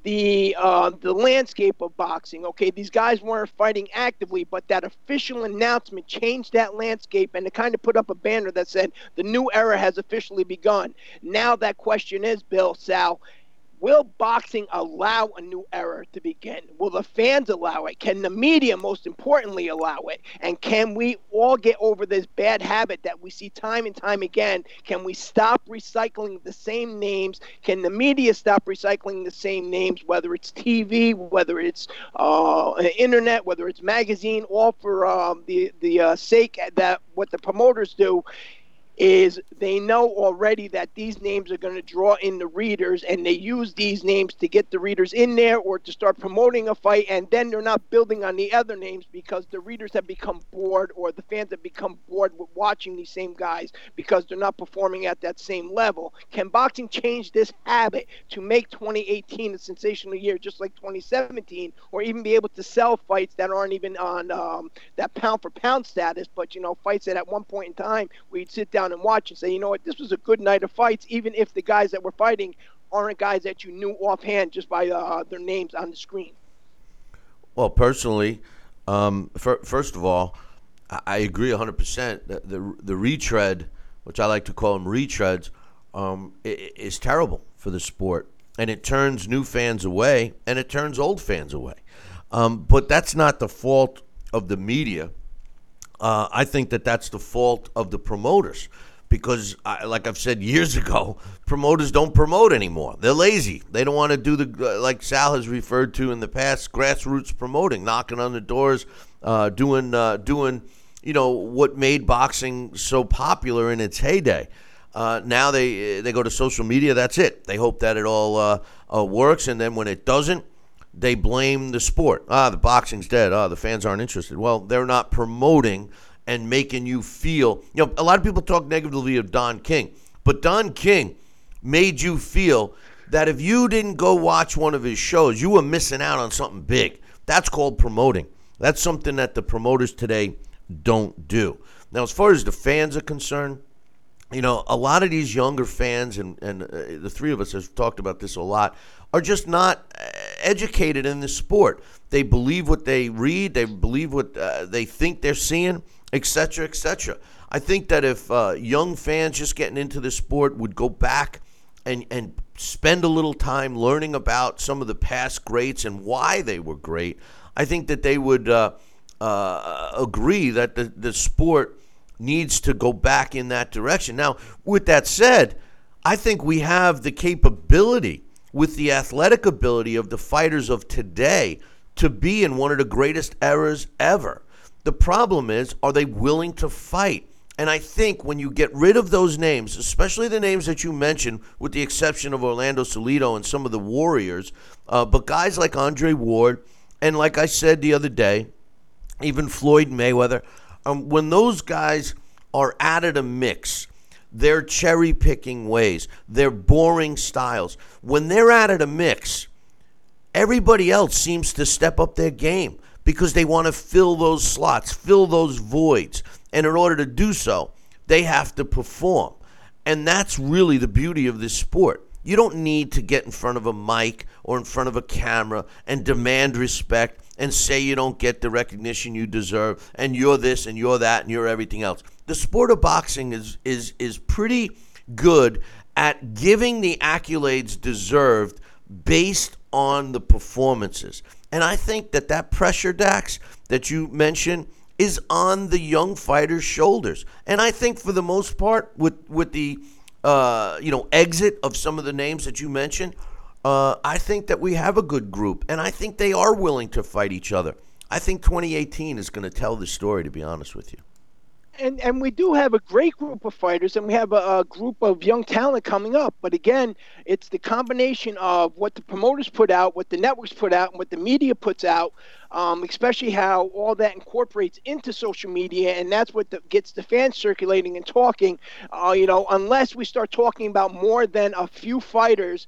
the uh, the landscape of boxing. Okay, these guys weren't fighting actively, but that official announcement changed that landscape, and it kind of put up a banner that said the new era has officially begun. Now that question is, Bill Sal, Will boxing allow a new era to begin? Will the fans allow it? Can the media, most importantly, allow it? And can we all get over this bad habit that we see time and time again? Can we stop recycling the same names? Can the media stop recycling the same names, whether it's TV, whether it's uh, internet, whether it's magazine, all for um, the the uh, sake that what the promoters do is they know already that these names are going to draw in the readers and they use these names to get the readers in there or to start promoting a fight and then they're not building on the other names because the readers have become bored or the fans have become bored with watching these same guys because they're not performing at that same level. Can boxing change this habit to make 2018 a sensational year just like 2017 or even be able to sell fights that aren't even on um, that pound for pound status but you know fights that at one point in time we'd sit down and watch and say, you know what, this was a good night of fights, even if the guys that were fighting aren't guys that you knew offhand just by uh, their names on the screen.
Well, personally, um, first of all, I, I agree 100%. The, the, the retread, which I like to call them retreads, um, is terrible for the sport. And it turns new fans away and it turns old fans away. Um, but that's not the fault of the media. Uh, I think that that's the fault of the promoters because, I, like I've said years *laughs* ago, promoters don't promote anymore. They're lazy. They don't want to do the uh, like Sal has referred to in the past, grassroots promoting, knocking on the doors, uh, doing uh, doing you know what made boxing so popular in its heyday. Uh, now they they go to social media. That's it. They hope that it all uh, works, and then when it doesn't, they blame the sport. Ah, the boxing's dead. Ah, the fans aren't interested. Well, they're not promoting and making you feel. You know, a lot of people talk negatively of Don King, but Don King made you feel that if you didn't go watch one of his shows, you were missing out on something big. That's called promoting. That's something that the promoters today don't do. Now, as far as the fans are concerned, you know, a lot of these younger fans, and, and uh, the three of us have talked about this a lot, are just not uh, educated in the sport. They believe what they read, they believe what uh, they think they're seeing, etc., etc. I think that if uh, young fans just getting into the sport would go back and, and spend a little time learning about some of the past greats and why they were great, I think that they would uh, uh, agree that the, the sport needs to go back in that direction. Now, with that said, I think we have the capability with the athletic ability of the fighters of today to be in one of the greatest eras ever. The problem is, are they willing to fight? And I think when you get rid of those names, especially the names that you mentioned, with the exception of Orlando Salido and some of the Warriors, uh, but guys like Andre Ward, and like I said the other day, even Floyd Mayweather, um, when those guys are added a mix their cherry picking ways, their boring styles. When they're out of the mix, everybody else seems to step up their game because they want to fill those slots, fill those voids. And in order to do so, they have to perform. And that's really the beauty of this sport. You don't need to get in front of a mic or in front of a camera and demand respect and say you don't get the recognition you deserve and you're this and you're that and you're everything else the sport of boxing is is is pretty good at giving the accolades deserved based on the performances. And I think that that pressure, Dax, that you mentioned, is on the young fighters' shoulders. And I think for the most part, with with the uh, you know exit of some of the names that you mentioned, uh, I think that we have a good group, and I think they are willing to fight each other. I think 2018 is going to tell the story. To be honest with you
and and we do have a great group of fighters, and we have a, a, group of young talent coming up. But again, it's the combination of what the promoters put out, what the networks put out, and what the media puts out. Um, especially how all that incorporates into social media, and that's what the, gets the fans circulating and talking. Uh, you know, unless we start talking about more than a few fighters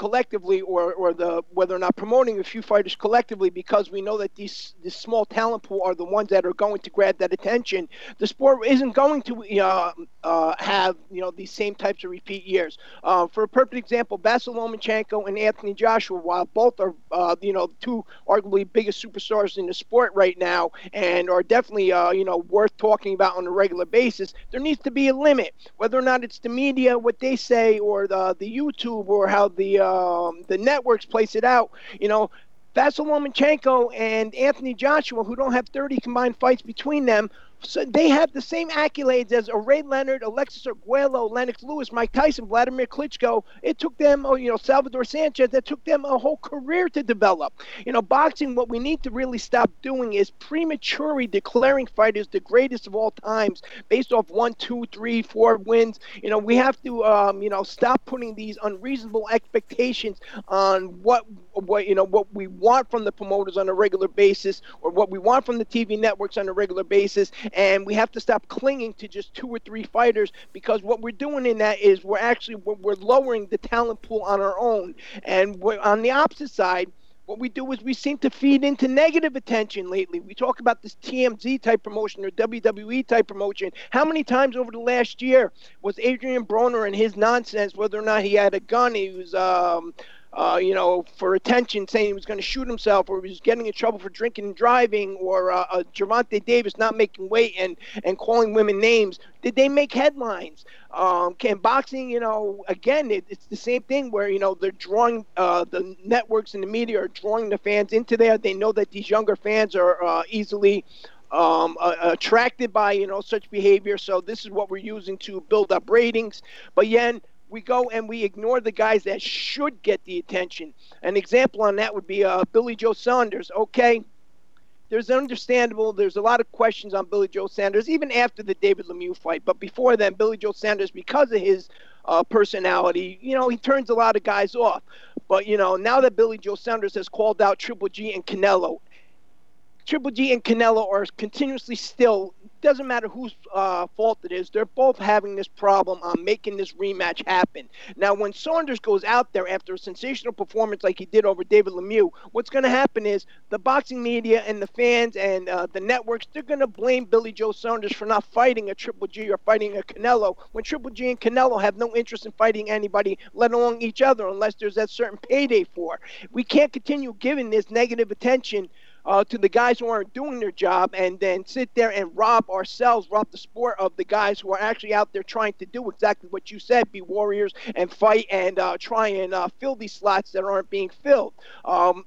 collectively or, or the whether or not promoting a few fighters collectively because we know that these this small talent pool are the ones that are going to grab that attention. The sport isn't going to uh, uh, have you know these same types of repeat years. Uh, for a perfect example, Vasyl Lomachenko and Anthony Joshua, while both are uh, you know two arguably biggest superstars in the sport right now and are definitely uh, you know worth talking about on a regular basis, there needs to be a limit. Whether or not it's the media, what they say, or the the YouTube, or how the uh, um, the networks place it out. You know, Vasyl Lomachenko and Anthony Joshua, who don't have 30 combined fights between them, so they have the same accolades as Ray Leonard, Alexis Arguello, Lennox Lewis, Mike Tyson, Vladimir Klitschko. It took them, oh, you know, Salvador Sanchez. That took them a whole career to develop. You know, boxing. What we need to really stop doing is prematurely declaring fighters the greatest of all times based off one, two, three, four wins. You know, we have to, um, you know, stop putting these unreasonable expectations on what, what you know, what we want from the promoters on a regular basis, or what we want from the TV networks on a regular basis and we have to stop clinging to just two or three fighters because what we're doing in that is we're actually we're, lowering the talent pool on our own and on the opposite side what we do is we seem to feed into negative attention lately. We talk about this TMZ type promotion or WWE type promotion. How many times over the last year was Adrian Broner and his nonsense, whether or not he had a gun, he was um, uh, you know, for attention, saying he was going to shoot himself, or he was getting in trouble for drinking and driving, or uh, uh, Gervonta Davis not making weight and and calling women names. Did they make headlines? Um, can boxing, you know, again, it, it's the same thing where you know they're drawing uh, the networks and the media are drawing the fans into there. They know that these younger fans are uh, easily um, uh, attracted by you know such behavior. So this is what we're using to build up ratings. But yet we go and we ignore the guys that should get the attention. An example on that would be uh, Billy Joe Saunders. Okay, there's understandable. There's a lot of questions on Billy Joe Saunders even after the David Lemieux fight. But before then, Billy Joe Saunders, because of his uh, personality, you know, he turns a lot of guys off. But you know, now that Billy Joe Saunders has called out Triple G and Canelo, Triple G and Canelo are continuously still doesn't matter whose uh, fault it is. They're both having this problem on making this rematch happen. Now, when Saunders goes out there after a sensational performance like he did over David Lemieux, what's going to happen is the boxing media and the fans and uh, the networks they're going to blame Billy Joe Saunders for not fighting a Triple G or fighting a Canelo when Triple G and Canelo have no interest in fighting anybody, let alone each other, unless there's that certain payday for. We can't continue giving this negative attention uh, to the guys who aren't doing their job and then sit there and rob ourselves, rob the sport of the guys who are actually out there trying to do exactly what you said, be warriors and fight and uh, try and uh, fill these slots that aren't being filled. Um,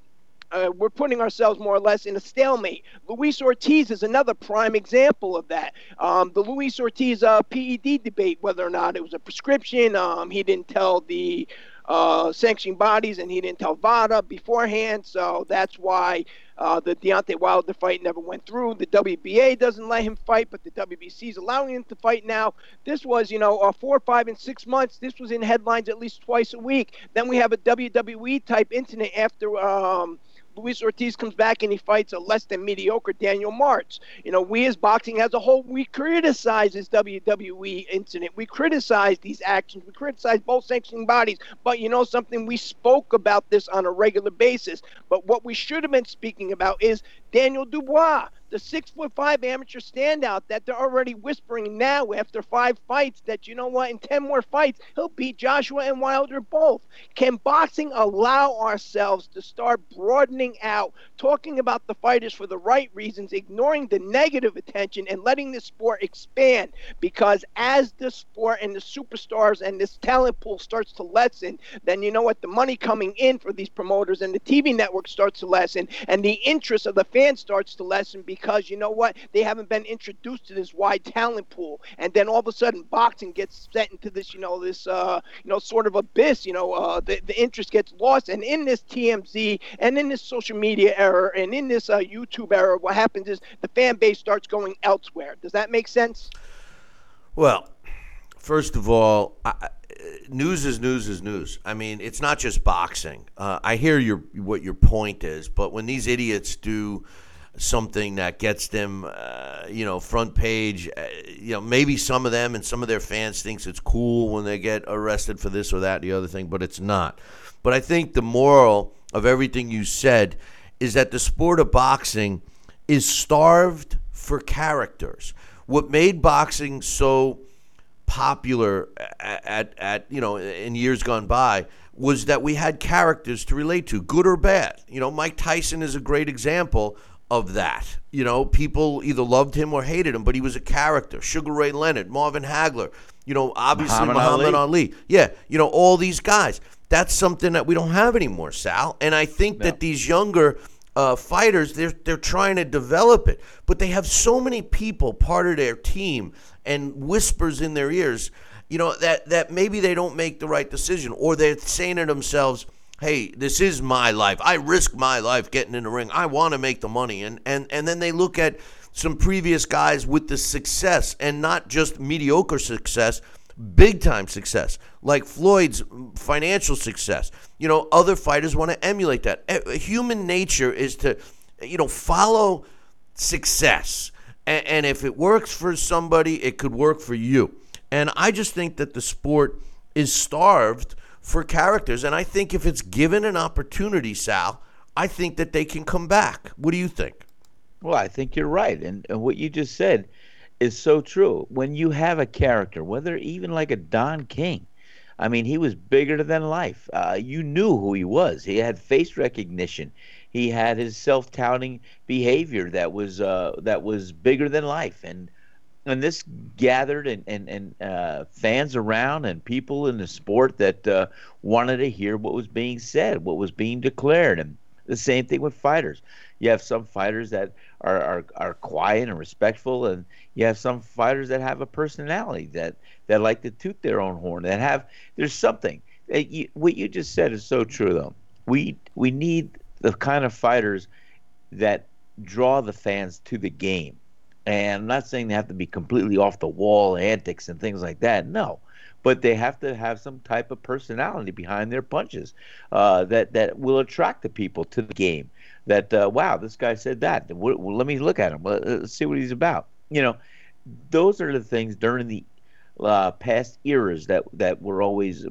uh, we're putting ourselves more or less in a stalemate. Luis Ortiz is another prime example of that. Um, the Luis Ortiz uh, PED debate, whether or not it was a prescription, um, he didn't tell the uh, sanctioning bodies, and he didn't tell VADA beforehand. So that's why uh, the Deontay Wilder fight never went through. The WBA doesn't let him fight, but the WBC is allowing him to fight now. This was, you know, uh, four, five, and six months. This was in headlines at least twice a week. Then we have a WWE type incident after. Um, Luis Ortiz comes back and he fights a less than mediocre Daniel Martz. You know, we as boxing as a whole, we criticize this WWE incident. We criticize these actions. We criticize both sanctioning bodies. But you know something? We spoke about this on a regular basis. But what we should have been speaking about is Daniel Dubois the six foot five amateur standout that they're already whispering now after five fights that you know what in 10 more fights he'll beat joshua and wilder both. Can boxing allow ourselves to start broadening out talking about the fighters for the right reasons ignoring the negative attention and letting the sport expand? Because as the sport and the superstars and this talent pool starts to lessen then you know what the money coming in for these promoters and the tv network starts to lessen and the interest of the fans starts to lessen because because you know what? They haven't been introduced to this wide talent pool, and then all of a sudden, boxing gets set into this, you know, this, uh, you know, sort of abyss. You know, uh, the the interest gets lost, and in this TMZ and in this social media era and in this uh, YouTube era, what happens is the fan base starts going elsewhere. Does that make sense?
Well, first of all, I, news is news is news. I mean, it's not just boxing. Uh, I hear your what your point is, but when these idiots do something that gets them, uh, you know, front page. Uh, you know, maybe some of them and some of their fans thinks it's cool when they get arrested for this or that, the other thing, but it's not. But I think the moral of everything you said is that the sport of boxing is starved for characters. What made boxing so popular at, at, at you know in years gone by was that we had characters to relate to, good or bad. You know, Mike Tyson is a great example of that. You know, people either loved him or hated him, but he was a character. Sugar Ray Leonard, Marvin Hagler, you know, obviously Muhammad, Ali. Ali. Yeah, you know, all these guys. that's something that we don't have anymore, Sal. And I think that these younger uh, fighters, they're they're trying to develop it, but they have so many people part of their team and whispers in their ears, you know, that that maybe they don't make the right decision, or they're saying to themselves, "Hey, this is my life. I risk my life getting in the ring. I want to make the money," and and and then they look at some previous guys with the success and not just mediocre success big time success, like Floyd's financial success. You know, other fighters want to emulate that. Human nature is to, you know, follow success. And, and if it works for somebody, it could work for you. And I just think that the sport is starved for characters. And I think if it's given an opportunity, Sal, I think that they can come back. What do you think?
Well, I think you're right. And, and what you just said is so true. When you have a character, whether even like a Don King, I mean, he was bigger than life. Uh, you knew who he was. He had face recognition. He had his self-touting behavior that was uh, that was bigger than life, and and this gathered and and, and uh, fans around and people in the sport that uh, wanted to hear what was being said, what was being declared, and the same thing with fighters. You have some fighters that are, are, are quiet and respectful, and you have some fighters that have a personality that, that like to toot their own horn. That have there's something. You, what you just said is so true, though. We we need the kind of fighters that draw the fans to the game. And I'm not saying they have to be completely off the wall antics and things like that. No, but they have to have some type of personality behind their punches uh, that that will attract the people to the game that uh, wow, this guy said that. Well, let me look at him. Let's see what he's about. You know, those are the things during the uh, past eras that that were always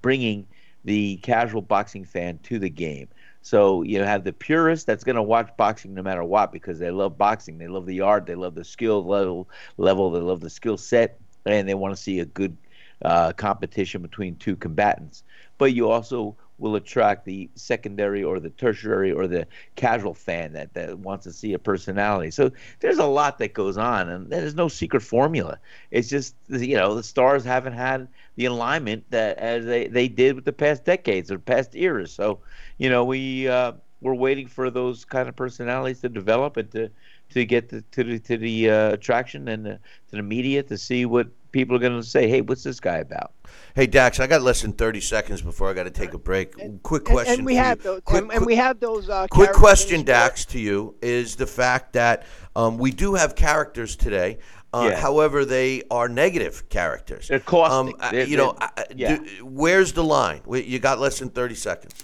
bringing the casual boxing fan to the game. So you have the purist that's going to watch boxing no matter what because they love boxing, they love the art, they love the skill level, level, they love the skill set, and they want to see a good uh, competition between two combatants. But you also will attract the secondary or the tertiary or the casual fan that, that wants to see a personality. So there's a lot that goes on, and there's no secret formula. It's just you know the stars haven't had the alignment that as they, they did with the past decades or past eras. So you know we uh, we're waiting for those kind of personalities to develop and to to get the, to the to the uh, attraction and the, to the media to see what people are going to say. Hey, what's this guy about?
Hey Dax, I got less than thirty seconds before I got to take a break. quick question.
And, and we have those.
Quick,
and, and we have those. Uh,
quick question. Dax, to you is the fact that um, we do have characters today. Uh,
Yeah.
However, they are negative characters.
They're caustic.
Um,
They're-
you know,
they're- yeah.
do- where's the line? You got less than thirty seconds.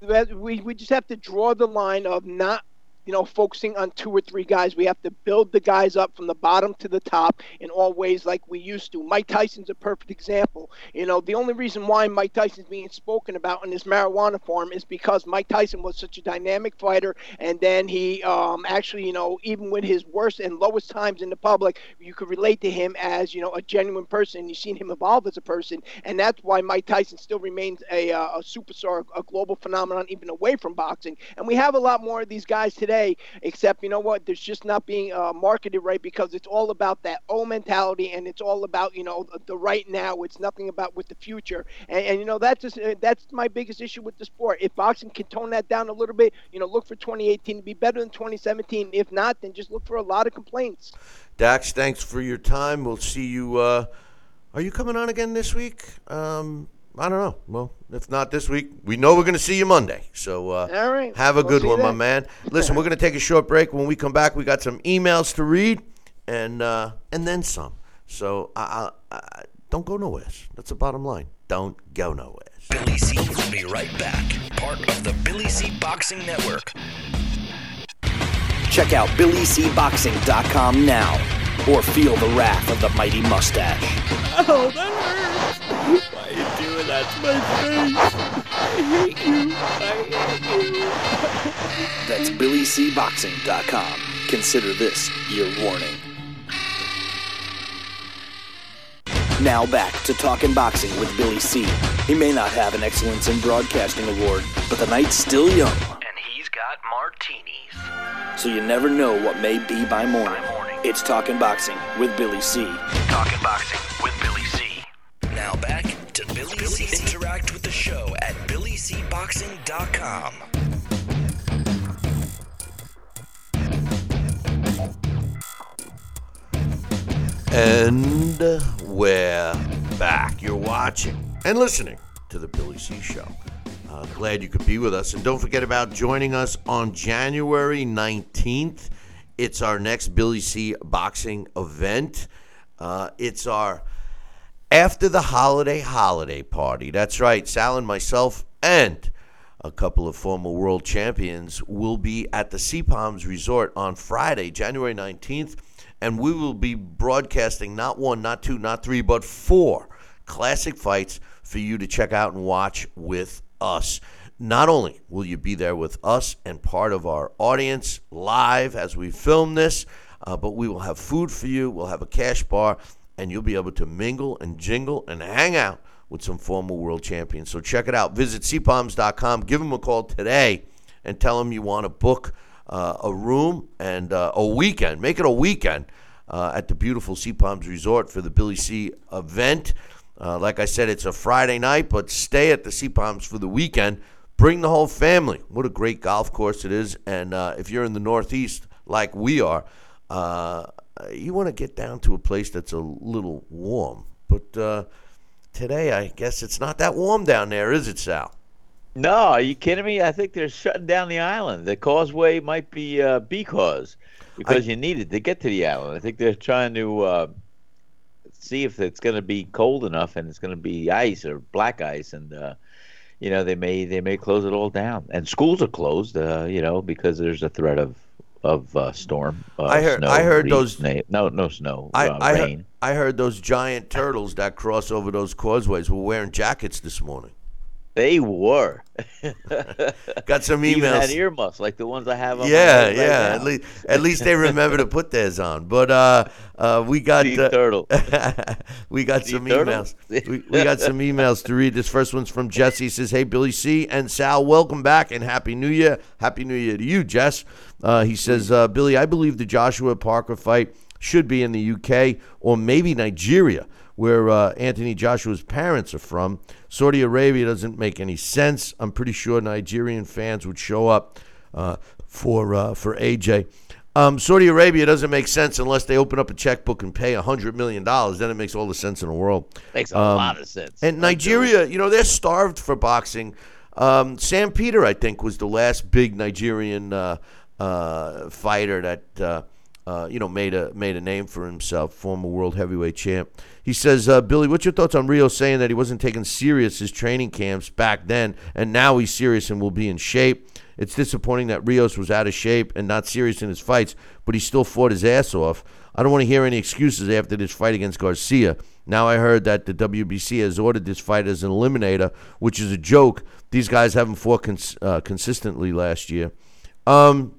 we, we just have to draw the line of not you know focusing on two or three guys. We have to build the guys up from the bottom to the top in all ways like we used to. Mike tyson's a perfect example. You know the only reason why mike tyson's being spoken about in this marijuana form is because mike tyson was such a dynamic fighter and then he um, actually you know even with his worst and lowest times in the public you could relate to him as you know a genuine person you've seen him evolve as a person and that's why mike tyson still remains a, uh, a superstar a global phenomenon even away from boxing. And we have a lot more of these guys today except you know what there's just not being uh, marketed right because it's all about that old mentality and it's all about you know the, the right now it's nothing about with the future and, and you know that's just, uh, that's my biggest issue with the sport if boxing can tone that down a little bit you know look for 2018 to be better than 2017 if not then just look for a lot of complaints
Dax, thanks for your time. We'll see you. Uh, are you coming on again this week? Um, I don't know. Well, if not this week, we know we're going to see you Monday. So uh,
All right.
have a
We'll
good
see you
one, my man. Listen, we're going to take a short break. When we come back, we got some emails to read and uh, and then some. So I, I, I, don't go nowhere. That's the bottom line. Don't go nowhere.
Billy C will be right back. Part of the Billy C Boxing Network.
Check out BillyCBoxing.com now or feel the wrath of the mighty mustache.
Oh, that hurts. Why are you doing that to my face? I hate you. I hate you.
That's BillyCBoxing.com. Consider this your warning. Now back to Talking Boxing with Billy C. He may not have an Excellence in Broadcasting award, but the night's still young,
And he's got martinis.
so you never know what may be by morning. It's Talking Boxing with Billy C.
Talking boxing with Billy C. Now back to Billy Billy C. Interact with the show at billycboxing.com.
And we're back. You're watching and listening to the Billy C Show. Uh, glad you could be with us. And don't forget about joining us on January 19th. It's our next Billy C boxing event. Uh, it's our after the holiday holiday party. That's right. Sal and myself and a couple of former world champions will be at the Sea Palms Resort on Friday, January 19th, and we will be broadcasting not one, not two, not three, but four classic fights for you to check out and watch with us. Not only will you be there with us and part of our audience live as we film this, uh, but we will have food for you. We'll have a cash bar, and you'll be able to mingle and jingle and hang out with some former world champions. So check it out. Visit seapalms.com. Give them a call today and tell them you want to book uh, a room and uh, a weekend. Make it a weekend uh, at the beautiful Sea Palms Resort for the Billy C event. Uh, like I said, it's a Friday night, but stay at the Sea Palms for the weekend. Bring the whole family. What a great golf course it is. And uh, if you're in the Northeast like we are, uh, you want to get down to a place that's a little warm. But uh, today, I guess it's not that warm down there, is it, Sal?
No, are you kidding me? I think they're shutting down the island. The causeway might be uh, because because
I-
you need it to get to the island. I think they're trying to uh, see if it's going to be cold enough and it's going to be ice or black ice, and uh, you know they may they may close it all down. And schools are closed, uh, you know, because there's a threat of of uh, storm. Uh,
I heard-
snow,
I heard
re-
those-
na- no no snow
I,
uh,
I,
rain.
heard, I heard those giant turtles that cross over those causeways were wearing jackets this morning.
They were. *laughs*
Got some *laughs*
Even had
emails.
earmuffs like the ones I have on
Yeah,
right
yeah.
now.
At least, at least they remember to put theirs on. But uh, uh, we got uh,
turtle. *laughs*
we got some
turtle?
emails. We, we got some emails to read. This first one's from Jesse. He says, "Hey Billy C and Sal, welcome back and happy New Year. Happy New Year to you, Jess." Uh, he says, uh, "Billy, I believe the Joshua Parker fight should be in the UK or maybe Nigeria." Where uh, Anthony Joshua's parents are from. Saudi Arabia doesn't make any sense. I'm pretty sure Nigerian fans would show up uh, for uh, for AJ. Um, Saudi Arabia doesn't make sense unless they open up a checkbook and pay hundred million dollars. Then it makes all the sense in the world.
Makes a
Um,
lot of sense.
And Nigeria, you know, they're starved for boxing. Um, Sam Peter, I think, was the last big Nigerian uh, uh, fighter that uh, you know made a made a name for himself. Former world heavyweight champ. He says, uh, Billy, what's your thoughts on Rio saying that he wasn't taking serious his training camps back then, and now he's serious and will be in shape? It's disappointing that Rios was out of shape and not serious in his fights, but he still fought his ass off. I don't want to hear any excuses after this fight against Garcia. Now I heard that the WBC has ordered this fight as an eliminator, which is a joke. These guys haven't fought cons- uh, consistently last year. Um,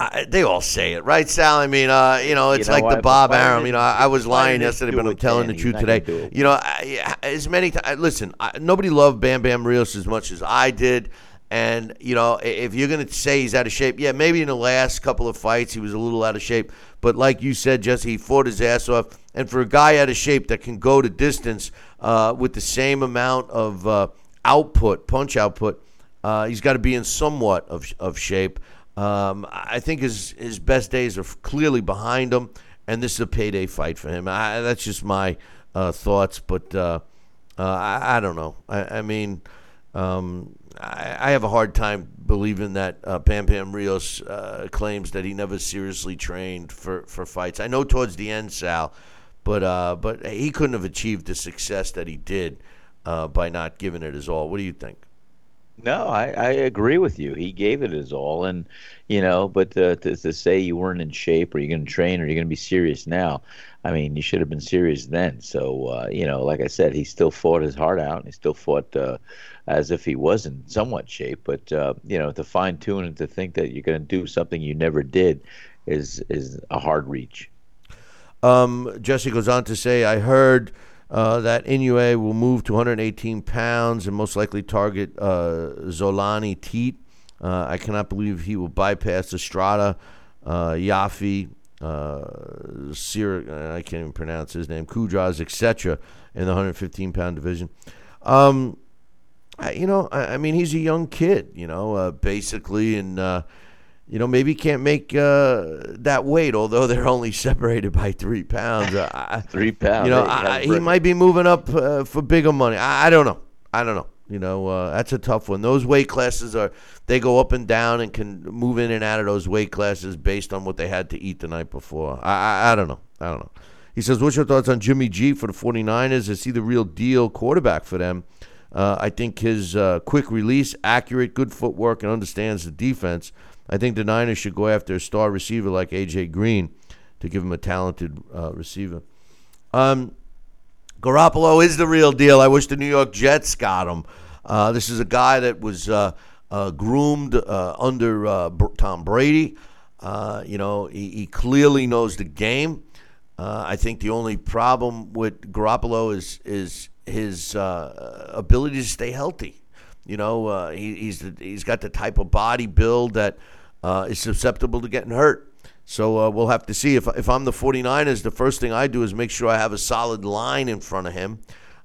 I, they all say it, right, Sal? I mean, uh, you know, it's
know
like the? Bob Arum. You know, I, I was lying yesterday, but I'm telling
then?
the truth today. You know, I, as many times, listen, nobody loved Bam Bam Rios as much as I did. And, you know, if you're going to say he's out of shape, yeah, maybe in the last couple of fights he was a little out of shape. But like you said, Jesse, he fought his ass off. And for a guy out of shape that can go to distance uh, with the same amount of uh, output, punch output, uh, he's got to be in somewhat of, of shape. Um, I think his his best days are clearly behind him, and this is a payday fight for him. I, that's just my uh, thoughts, but uh, uh, I, I don't know. I, I mean, um, I, have a hard time believing that uh, Bam Bam Rios uh, claims that he never seriously trained for, for fights. I know towards the end, Sal, but uh, but he couldn't have achieved the success that he did by not giving it his all. What do you think?
No, I, I agree with you. He gave it his all, and you know, but to, to say you weren't in shape, or you're going to train, or you're going to be serious now, I mean, you should have been serious then. So, uh, you know, like I said, he still fought his heart out, and he still fought uh, as if he was in somewhat shape. But uh, you know, to fine tune and to think that you're going to do something you never did is is a hard reach.
Um, Jesse goes on to say, I heard uh, that Inoue will move to 118 pounds and most likely target uh, Zolani Tete. Uh, I cannot believe he will bypass Estrada, uh, Yafai, uh, Sir, I can't even pronounce his name, Cuadras, etc., in the 115 pound division. Um, I, you know, I, I, mean, he's a young kid, you know, uh, basically, and uh, you know, maybe he can't make uh, that weight, although they're only separated by three pounds. Uh, *laughs*
three pounds.
You know, I, he might be moving up uh, for bigger money. I, I, don't know. I don't know. You know, uh, that's a tough one. Those weight classes are they go up and down and can move in and out of those weight classes based on what they had to eat the night before. I, I, I don't know. I don't know. He says, "What's your thoughts on Jimmy G for the 49ers? Is he the real deal quarterback for them?" Uh, I think his uh, quick release, accurate, good footwork, and understands the defense. I think the Niners should go after a star receiver like AJ Green to give him a talented uh, receiver. Um, Garoppolo is the real deal. I wish the New York Jets got him. Uh, this is a guy that was uh, uh, groomed uh, under uh, Tom Brady. Uh, you know, he, he, clearly knows the game. I think the only problem with Garoppolo is is his ability to stay healthy. You know, he, he's he's got the type of body build that uh, is susceptible to getting hurt. So uh, we'll have to see. If, if I'm the 49ers, the first thing I do is make sure I have a solid line in front of him.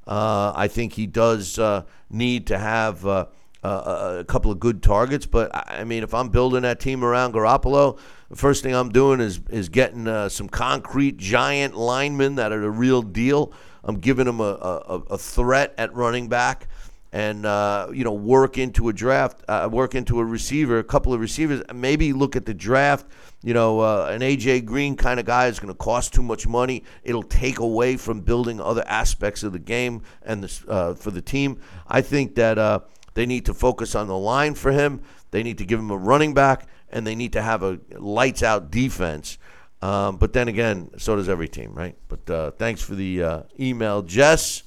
Uh, I think he does uh, need to have uh, a couple of good targets. But, I mean, if I'm building that team around Garoppolo, the first thing I'm doing is, is getting uh, some concrete giant linemen that are the real deal. I'm giving them a, a, a threat at running back and uh, you know work into a draft, uh, work into a receiver, a couple of receivers. Maybe look at the draft. You know, uh, an AJ Green kind of guy is going to cost too much money. It'll take away from building other aspects of the game and the, uh, for the team. I think that uh, they need to focus on the line for him. They need to give him a running back, and they need to have a lights out defense. Um, but then again, so does every team, right? But uh, thanks for the email, Jess.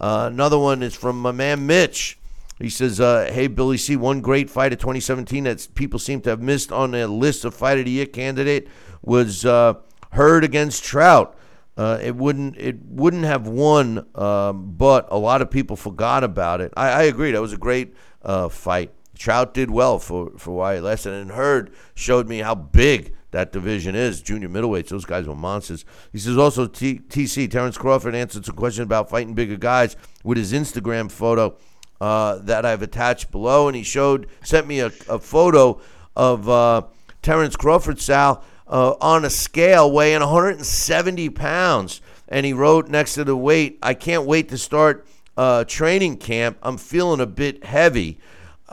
Uh, another one is from my man Mitch. He says, uh, "Hey Billy C, one great fight of 2017 that people seem to have missed on the list of fight of the year candidate was uh, Hurd against Trout. Uh, it wouldn't it wouldn't have won, um, but a lot of people forgot about it. I, I agree. That was a great uh, fight. Trout did well for for why it and Hurd showed me how big that division is. Junior middleweights, those guys were monsters. He says also T- TC Terrence Crawford answered some questions about fighting bigger guys with his Instagram photo uh, that I've attached below, and he showed sent me a, a photo of uh, Terrence Crawford Sal uh, on a scale weighing 170 pounds, and he wrote next to the weight, "I can't wait to start." Uh, training camp. I'm feeling a bit heavy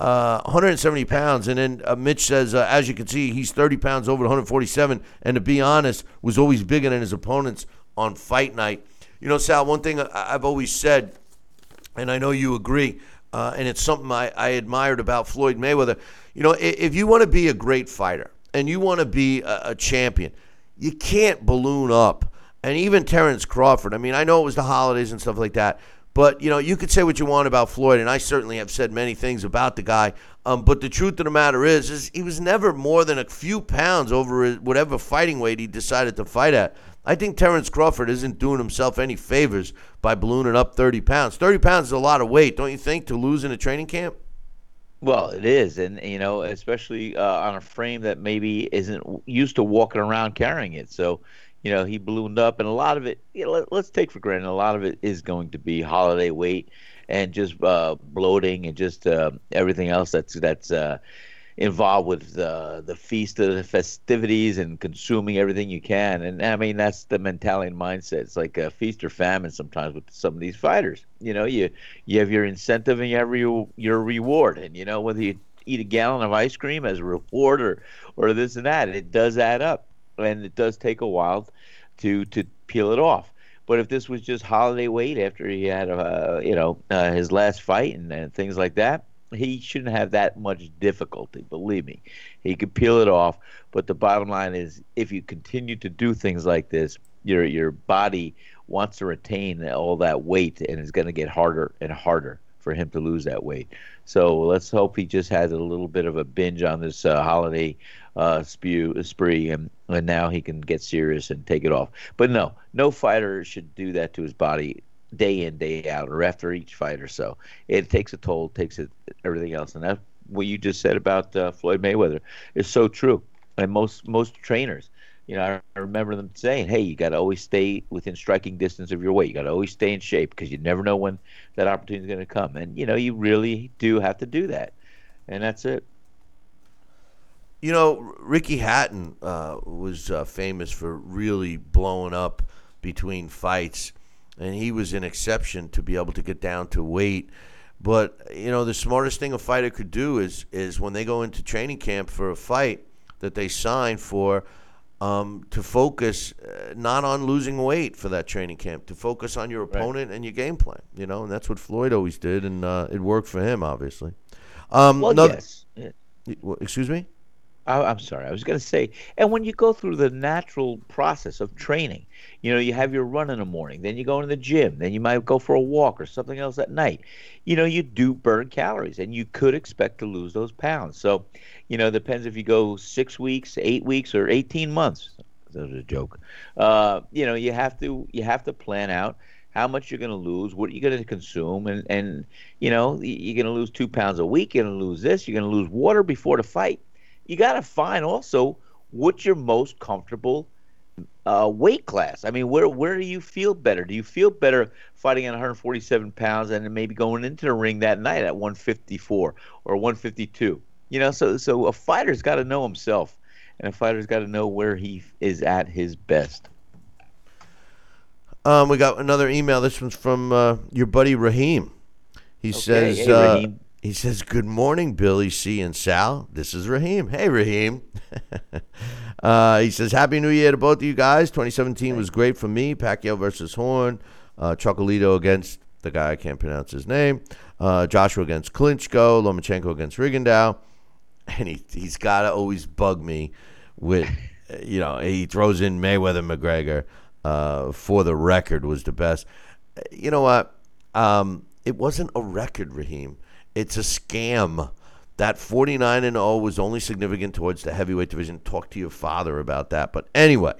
uh, 170 pounds. And then uh, Mitch says, uh, as you can see, he's 30 pounds over 147. And to be honest, was always bigger than his opponents on fight night. You know, Sal, one thing I've always said, and I know you agree, uh, and it's something I, I, admired about Floyd Mayweather. You know, if, if you want to be a great fighter and you want to be a, a champion, you can't balloon up. And even Terrence Crawford, I mean, I know it was the holidays and stuff like that, but you know, you could say what you want about Floyd, and I certainly have said many things about the guy. Um, but the truth of the matter is, is he was never more than a few pounds over whatever fighting weight he decided to fight at. I think Terrence Crawford isn't doing himself any favors by ballooning up 30 pounds. 30 pounds is a lot of weight, don't you think, to lose in a training camp?
Well, it is, and you know, especially uh, on a frame that maybe isn't used to walking around carrying it. So, you know, he ballooned up, and a lot of it, you know, let, us take for granted, a lot of it is going to be holiday weight and just uh, bloating and just uh, everything else that's that's uh, involved with the feast of the festivities and consuming everything you can. And I mean, that's the mentality and mindset. It's like a feast or famine sometimes with some of these fighters. You know, you you have your incentive and you have your your reward, and you know whether you eat a gallon of ice cream as a reward or or this and that, it does add up and it does take a while to to peel it off. But if this was just holiday weight after he had, uh, you know, uh, his last fight and, and things like that, he shouldn't have that much difficulty. Believe me, he could peel it off. But the bottom line is, if you continue to do things like this, your your body wants to retain all that weight, and it's going to get harder and harder for him to lose that weight. So let's hope he just has a little bit of a binge on this uh, holiday uh, spew, spree, and, and now he can get serious and take it off. But no, no fighter should do that to his body day in day out or after each fight or so. It takes a toll, takes it, everything else, and that what you just said about uh, Floyd Mayweather is so true. And most most trainers, you know, I remember them saying, "Hey, you got to always stay within striking distance of your weight. You got to always stay in shape because you never know when that opportunity is going to come." And you know, you really do have to do that, and that's it.
You know, Ricky Hatton uh, was uh, famous for really blowing up between fights, and he was an exception to be able to get down to weight. But you know, the smartest thing a fighter could do is is when they go into training camp for a fight that they sign for, um, to focus uh, not on losing weight for that training camp, to focus on your opponent right. and your game plan. You know, and that's what Floyd always did, and uh, it worked for him, obviously. Um,
well, another, yes.
Excuse me.
I'm sorry. I was going to say, and when you go through the natural process of training, you know, you have your run in the morning, then you go into the gym, then you might go for a walk or something else at night. You know, you do burn calories, and you could expect to lose those pounds. So, you know, it depends if you go six weeks, eight weeks, or eighteen months. That was a joke. Uh, you know, you have to you have to plan out how much you're going to lose, what you're going to consume, and and you know, you're going to lose two pounds a week. You're going to lose this. You're going to lose water before the fight you got to find also what you're most comfortable uh, weight class. I mean, where where do you feel better? Do you feel better fighting at 147 pounds and then maybe going into the ring that night at 154 or 152? You know, so so a fighter's got to know himself, and a fighter's got to know where he is at his best.
Um, we got another email. This one's from uh, your buddy Raheem. He
okay.
says,
hey,
uh,
Raheem.
He says, Good morning, Billy C. and Sal. This is Raheem. Hey, Raheem. *laughs* uh, he says, Happy New Year to both of you guys. 2017 was great for me. Pacquiao versus Horn. Uh, Chocolatito against the guy I can't pronounce his name. Uh, Joshua against Klitschko. Lomachenko against Rigondeaux. *laughs* And he, he's got to always bug me with, you know, he throws in Mayweather McGregor uh, for the record was the best. You know what? Um, it wasn't a record, Raheem. It's a scam. That 49 and 0 was only significant towards the heavyweight division. Talk to your father about that. But anyway,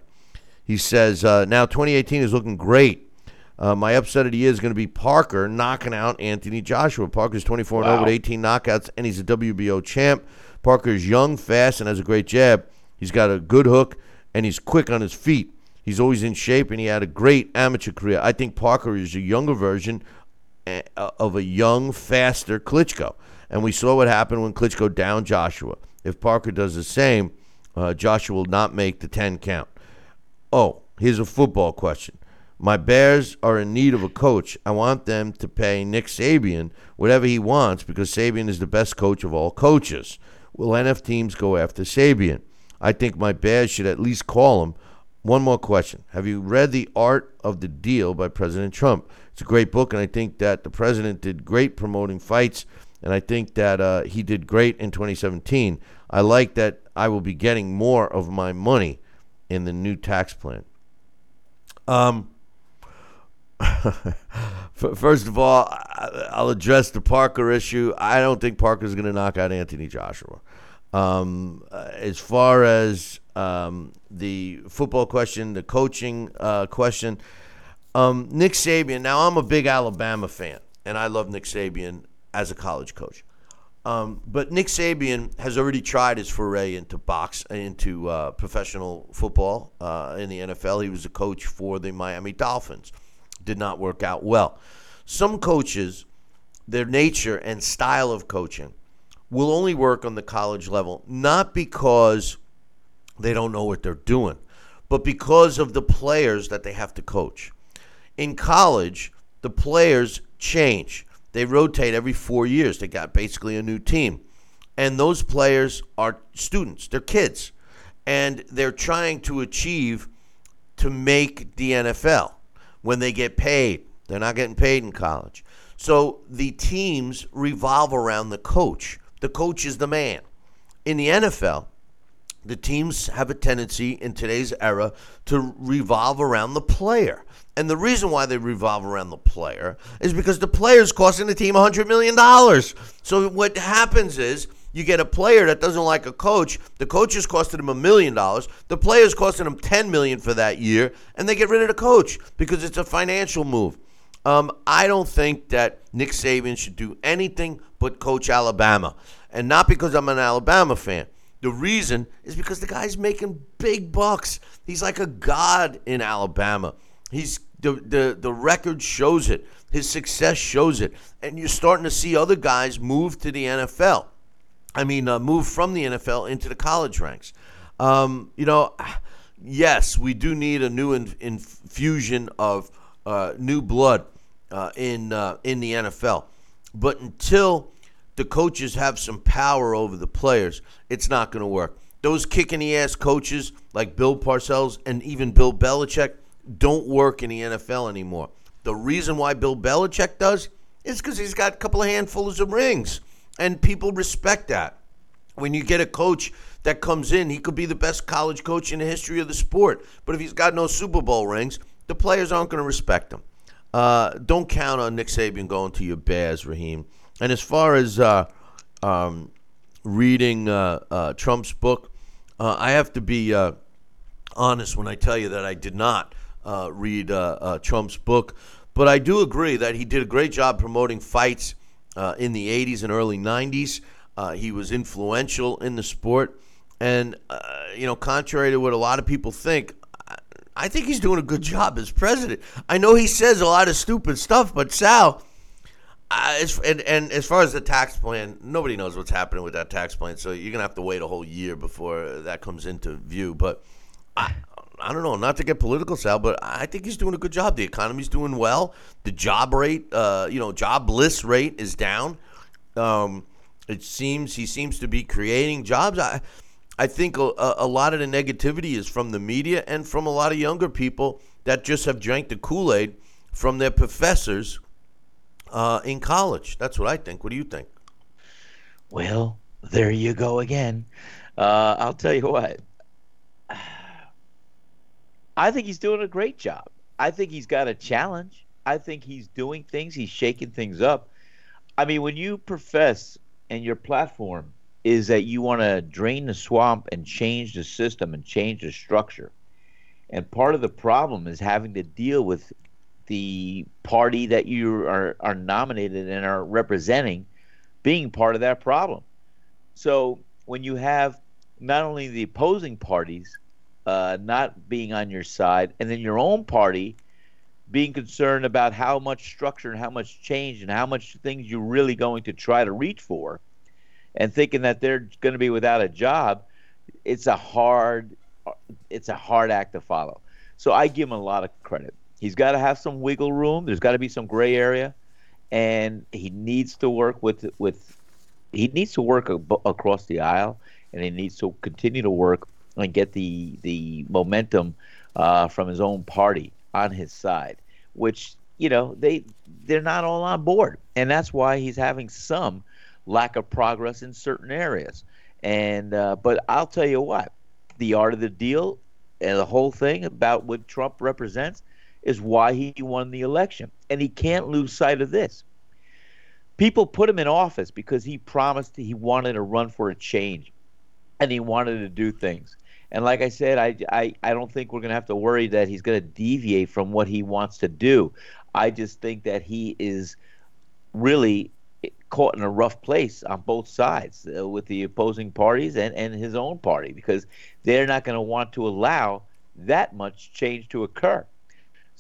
he says uh, now 2018 is looking great. Uh, my upset of the year is going to be Parker knocking out Anthony Joshua. Parker's 24 0 with 18 knockouts, and he's a WBO champ. Parker's young, fast, and has a great jab. He's got a good hook, and he's quick on his feet. He's always in shape, and he had a great amateur career. I think Parker is a younger version of a young, faster Klitschko. And we saw what happened when Klitschko downed Joshua. If Parker does the same, uh, Joshua will not make the 10 count. Oh, here's a football question. My Bears are in need of a coach. I want them to pay Nick Saban whatever he wants because Saban is the best coach of all coaches. Will NF teams go after Saban? I think my Bears should at least call him. One more question. Have you read The Art of the Deal by President Trump? It's a great book, and I think that the president did great promoting fights, and I think that uh, he did great in 2017. I like that I will be getting more of my money in the new tax plan. Um, *laughs* first of all, I'll address the Parker issue. I don't think Parker's going to knock out Anthony Joshua. Um, as far as um, the football question, the coaching uh, question, um, Nick Saban. Now I'm a big Alabama fan, and I love Nick Saban as a college coach. Um, but Nick Saban has already tried his foray into box into uh, professional football uh, in the NFL. He was a coach for the Miami Dolphins. Did not work out well. Some coaches, their nature and style of coaching, will only work on the college level, not because they don't know what they're doing, but because of the players that they have to coach. In college, the players change. They rotate every four years. They got basically a new team. And those players are students, they're kids. And they're trying to achieve to make the NFL when they get paid. They're not getting paid in college. So the teams revolve around the coach. The coach is the man. In the NFL, the teams have a tendency in today's era to revolve around the player. And the reason why they revolve around the player is because the player is costing the team $100 million. So what happens is you get a player that doesn't like a coach. The coach is costing him a million dollars. The player is costing him 10 million for that year. And they get rid of the coach because it's a financial move. Um, I don't think that Nick Saban should do anything but coach Alabama. And not because I'm an Alabama fan The reason is because the guy's making big bucks. He's like a god in Alabama. He's the the the record shows it. His success shows it, and you're starting to see other guys move to the NFL. I mean, uh, move from the NFL into the college ranks. Um, you know, yes, we do need a new in- infusion of uh, new blood uh, in uh, in the NFL. But until the coaches have some power over the players, it's not going to work. Those kicking the ass coaches like Bill Parcells and even Bill Belichick don't work in the NFL anymore. The reason why Bill Belichick does is because he's got a couple of handfuls of rings, and people respect that. When you get a coach that comes in, he could be the best college coach in the history of the sport, but if he's got no Super Bowl rings, the players aren't going to respect him. Uh, don't count on Nick Saban going to your Bears, Raheem. And as far as uh, um, reading uh, uh Trump's book, uh, I have to be uh, honest when I tell you that I did not read Trump's book, but I do agree that he did a great job promoting fights in the 80s and early 90s. he was influential in the sport. And, you know, contrary to what a lot of people think, I think he's doing a good job as president. I know he says a lot of stupid stuff, but Sal, as, and, and as far as the tax plan, nobody knows what's happening with that tax plan. So you're gonna have to wait a whole year before that comes into view. But I, I don't know, not to get political, Sal, but I think he's doing a good job. The economy's doing well. The job rate, uh, you know, jobless rate is down. Um, it seems he seems to be creating jobs. I, I think a, a lot of the negativity is from the media and from a lot of younger people that just have drank the Kool Aid from their professors uh, in college. That's what I think. What do you think?
Well, there you go again. Uh, I'll tell you what. I think he's doing a great job. I think he's got a challenge. I think he's doing things. He's shaking things up. I mean, when you profess and your platform is that you want to drain the swamp and change the system and change the structure. And part of the problem is having to deal with the party that you are, are nominated and are representing being part of that problem. So when you have not only the opposing parties uh, not being on your side, and then your own party being concerned about how much structure and how much change and how much things you're really going to try to reach for, and thinking that they're going to be without a job, it's a hard it's a hard act to follow. So I give him a lot of credit. He's got to have some wiggle room. There's got to be some gray area, and he needs to work with with he needs to work across the aisle, and he needs to continue to work and get the the momentum uh, from his own party on his side, which you know they they're not all on board, and that's why he's having some lack of progress in certain areas. And uh, but I'll tell you what, the art of the deal and the whole thing about what Trump represents is why he won the election, and he can't lose sight of this. People put him in office because he promised he wanted to run for a change, and he wanted to do things. And like I said, I, I, I don't think we're going to have to worry that he's going to deviate from what he wants to do. I just think that he is really caught in a rough place on both sides uh, with the opposing parties and, and his own party because they're not going to want to allow that much change to occur.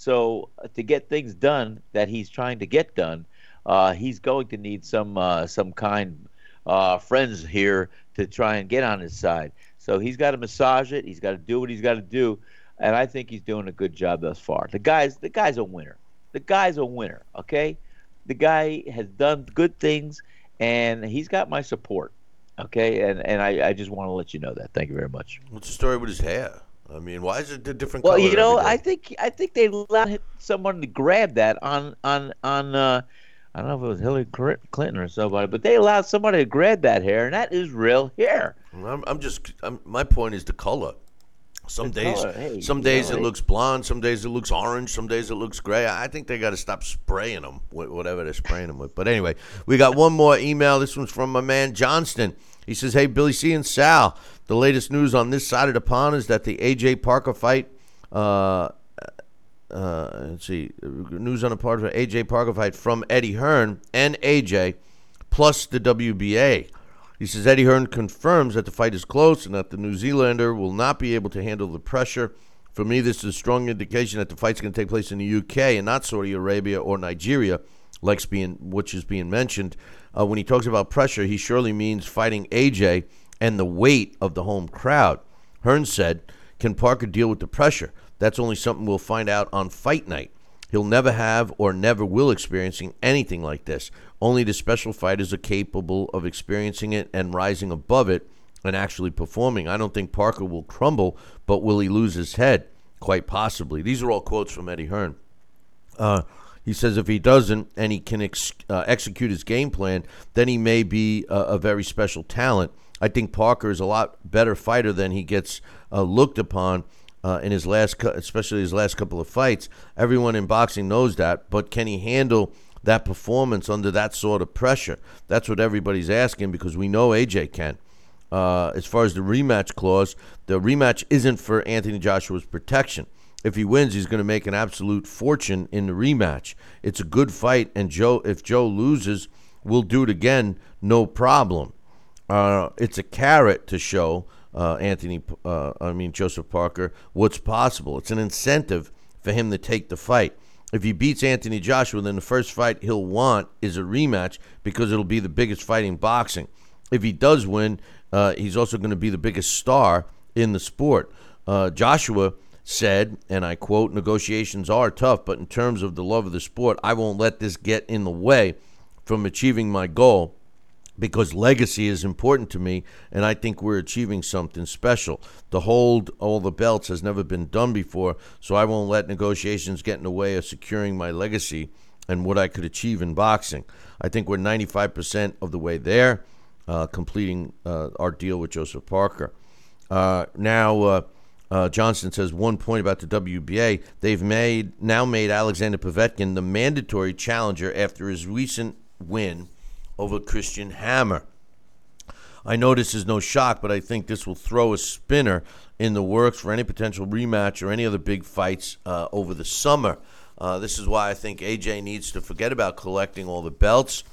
So uh, to get things done that he's trying to get done, uh, he's going to need some uh, some kind uh, friends here to try and get on his side. So he's got to massage it. He's got to do what he's got to do, and I think he's doing a good job thus far. The guy's the guy's a winner. The guy's a winner. Okay the guy has done good things, and he's got my support. Okay, and and I, I just want to let you know that. Thank you very much.
What's the story with his hair? I mean, why is it a different color?
well, you know, I think I think they allowed someone to grab that on on on. Uh, I don't know if it was Hillary Clinton or somebody, but they allowed somebody to grab that hair, and that is real hair.
I'm, I'm just, I'm, my point is the color. Some
The
days,
color, hey,
some days
know,
it
hey.
looks blonde. Some days it looks orange. Some days it looks gray. I think they got to stop spraying them with whatever they're spraying them with. But anyway, we got one more email. This one's from my man Johnston. He says, "Hey Billy C and Sal, the latest news on this side of the pond is that the AJ Parker fight." Uh, uh, let's see, news on the part of AJ Parker fight from Eddie Hearn and AJ, plus the WBA. He says Eddie Hearn confirms that the fight is close and that the New Zealander will not be able to handle the pressure. For me, this is a strong indication that the fight's going to take place in the UK and not Saudi Arabia or Nigeria, like being which is being mentioned. Uh, when he talks about pressure, he surely means fighting AJ and the weight of the home crowd. Hearn said, "Can Parker deal with the pressure? That's only something we'll find out on fight night." He'll never have or never will experiencing anything like this. Only the special fighters are capable of experiencing it and rising above it and actually performing. I don't think Parker will crumble, but will he lose his head? Quite possibly. These are all quotes from Eddie Hearn. Uh, he says if he doesn't and he can ex- uh, execute his game plan, then he may be a, a, very special talent. I think Parker is a lot better fighter than he gets uh, looked upon uh, in his last, especially his last couple of fights. Everyone in boxing knows that, but can he handle that performance under that sort of pressure? That's what everybody's asking because we know AJ can. Uh, as far as the rematch clause, the rematch isn't for Anthony Joshua's protection. If he wins, he's going to make an absolute fortune in the rematch. It's a good fight, and Joe, if Joe loses, we'll do it again, no problem. Uh, it's a carrot to show uh, Anthony, uh, I mean Joseph Parker, what's possible. It's an incentive for him to take the fight. If he beats Anthony Joshua, then the first fight he'll want is a rematch because it'll be the biggest fight in boxing. If he does win, uh, he's also going to be the biggest star in the sport. Uh, Joshua said, and I quote, negotiations are tough, but in terms of the love of the sport, I won't let this get in the way from achieving my goal because legacy is important to me, and I think we're achieving something special. To hold all the belts has never been done before, so I won't let negotiations get in the way of securing my legacy and what I could achieve in boxing. I think we're 95% of the way there, uh, completing uh, our deal with Joseph Parker. Uh, now, uh, Johnston says one point about the WBA. They've made now made Alexander Povetkin the mandatory challenger after his recent win over Christian Hammer. I know this is no shock, but I think this will throw a spinner in the works for any potential rematch or any other big fights uh, over the summer. Uh, this is why I think AJ needs to forget about collecting all the belts,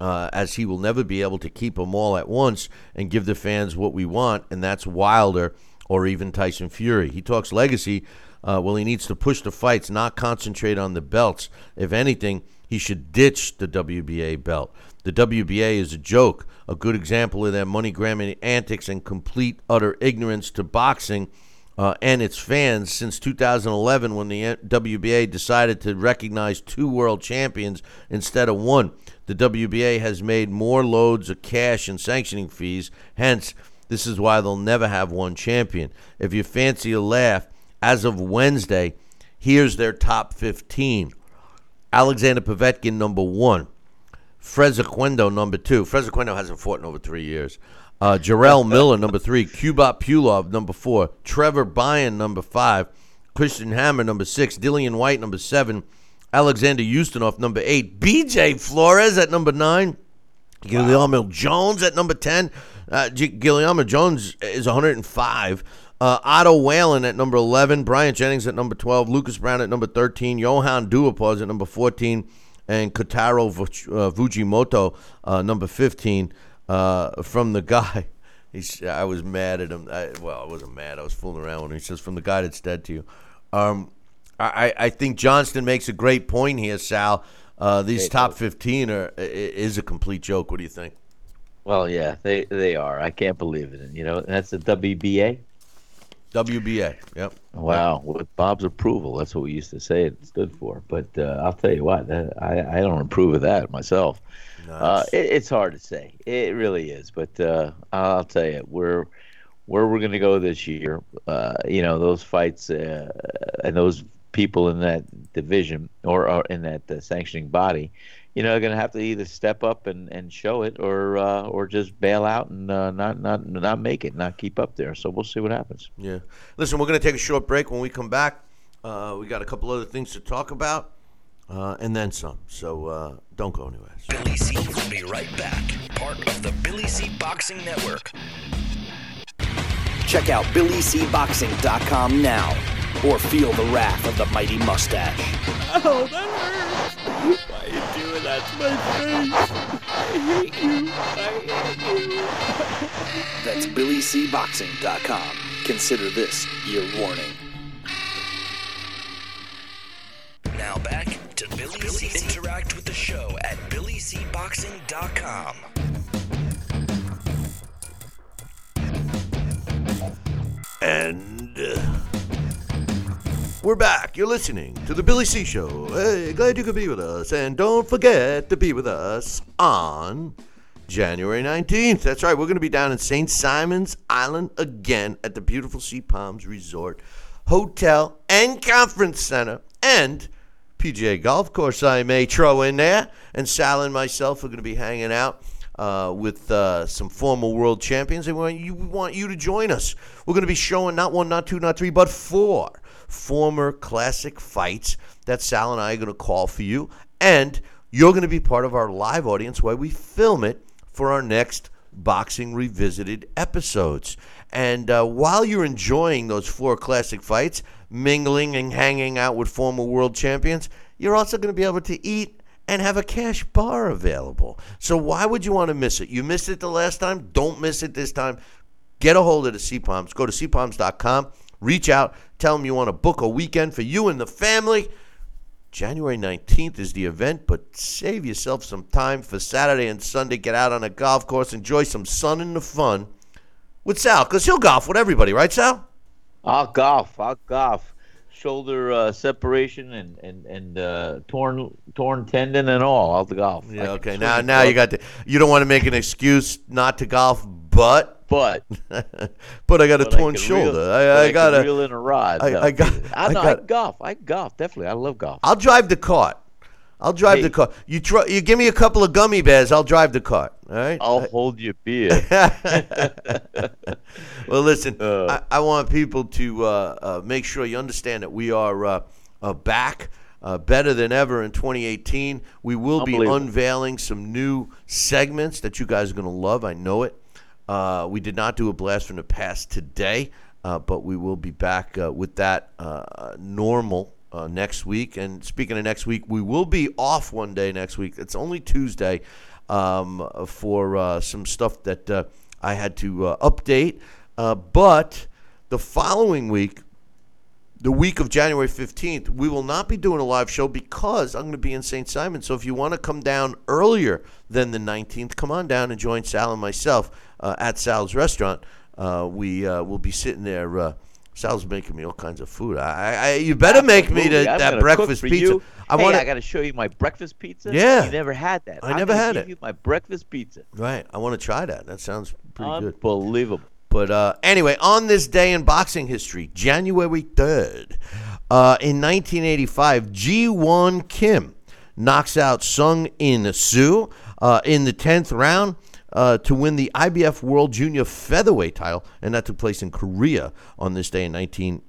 uh, as he will never be able to keep them all at once and give the fans what we want, and that's Wilder or even Tyson Fury. He talks legacy. Uh, well, he needs to push the fights, not concentrate on the belts. If anything, he should ditch the WBA belt. The WBA is a joke, a good example of their money grabbing antics and complete utter ignorance to boxing uh, and its fans since 2011 when the WBA decided to recognize two world champions instead of one. The WBA has made more loads of cash and sanctioning fees, hence, this is why they'll never have one champion. If you fancy a laugh, as of Wednesday, here's their top 15. Alexander Povetkin, number one. Fres Oquendo, number two. Fres Oquendo hasn't fought in over three years. Uh, Jarrell *laughs* Miller, number three. Kubrat Pulev, number four. Trevor Bryan, number five. Christian Hammer, number six. Dillian Whyte, number seven. Alexander Ustinov, number eight. BJ Flores at number nine. Wow. Guillermo Jones at number 10. Uh, Guillermo Jones is 105. Uh, Otto Wallin at number 11. Brian Jennings at number 12. Lucas Browne at number 13. Johann Duhaupas at number 14 and Kyotaro uh, Fujimoto, uh, number 15, uh, from the guy. *laughs* He's, I was mad at him. I, well, I wasn't mad. I was fooling around with him. He says, from the guy that's dead to you. Um, I, I think Johnston makes a great point here, Sal. Uh, these top 15 are is a complete joke. What do you think?
Well, yeah, they they are. I can't believe it. And, you know, that's the WBA.
WBA. Yep.
Wow, with Bob's approval, that's what we used to say it stood for. But uh, I'll tell you what, that, I I don't approve of that myself. Nice. Uh, it, it's hard to say. It really is. But uh, I'll tell you, we're where we're going to go this year. Uh, you know, those fights uh, and those people in that division or, or in that uh, sanctioning body you know, going to have to either step up and, and show it, or uh, or just bail out and uh, not not not make it, not keep up there. So we'll see what happens.
Yeah. Listen, we're going to take a short break. When we come back, uh, we got a couple other things to talk about, uh, and then some. So uh, don't go anywhere.
Billy C will be right back. Part of the Billy C Boxing Network.
Check out BillyCBoxing.com now, or feel the wrath of the mighty mustache.
Oh, that hurts. Why are you doing that to my face? I hate you. I hate you.
That's BillyCBoxing.com. Consider this your warning.
Now back to Billy, C. Interact with the show at BillyCBoxing.com.
And uh, we're back. You're listening to the Billy C Show. Hey, glad you could be with us. And don't forget to be with us on January 19th. That's right. We're going to be down in St. Simon's Island again at the beautiful Sea Palms Resort Hotel and Conference Center. And PGA Golf Course, I may throw in there. And Sal and myself are going to be hanging out uh, with uh, some former world champions. And we want, you, we want you to join us. We're going to be showing not one, not two, not three, but four former classic fights that Sal and I are going to call for you. And you're going to be part of our live audience while we film it for our next Boxing Revisited episodes. And uh, while you're enjoying those four classic fights, mingling and hanging out with former world champions, you're also going to be able to eat and have a cash bar available. So why would you want to miss it? You missed it the last time. Don't miss it this time. Get a hold of the Sea Palms. Go to seapalms.com. Reach out. Tell them you want to book a weekend for you and the family. January 19th is the event, but save yourself some time for Saturday and Sunday. Get out on a golf course, enjoy some sun and the fun with Sal, because he'll golf with everybody, right, Sal?
I'll golf. I'll golf. Shoulder uh, separation and and and uh, torn torn tendon and all. I'll golf.
Yeah, okay. Now, now you got to. You don't want to make an excuse not to golf, but
But *laughs*
but I got a
but I
torn shoulder.
Reel,
I, I
can
got a.
reel in a rod.
I-
No,
I got-
I,
I
know, I
got-
can golf. I golf. Definitely. I love golf.
I'll drive the cart. I'll drive
Hey.
the cart. You try. You give me a couple of gummy bears. I'll drive the cart. All right.
I'll hold your beer. *laughs*
well, listen,
Uh.
I, I want people to uh, uh, make sure you understand that we are uh, uh, back. Uh, better than ever in 2018. We will be unveiling some new segments that you guys are going to love. I know it. Uh, we did not do a blast from the past today, uh, but we will be back uh, with that uh, normal next week. And speaking of next week, we will be off one day next week. It's only Tuesday um, for some stuff that I had to update. But the following week, the week of January 15th, we will not be doing a live show because I'm going to be in St. Simon. So if you want to come down earlier than the 19th, come on down and join Sal and myself uh, at Sal's restaurant. Uh, we uh, will be sitting there. Uh, Sal's making me all kinds of food. I, I, you better make me the, that breakfast pizza.
You.
I
hey,
want
I got to show you my breakfast pizza.
Yeah.
you never had that.
I
I'm
never had it.
You my breakfast pizza.
right. I want to try that. That sounds pretty good.
Unbelievable.
But uh, anyway, on this day in boxing history, January 3rd, uh, in 1985, Ji-Won Kim knocks out Sung In Soo uh, in the 10th round uh, to win the IBF World Junior Featherweight title, and that took place in Korea on this day in 1985.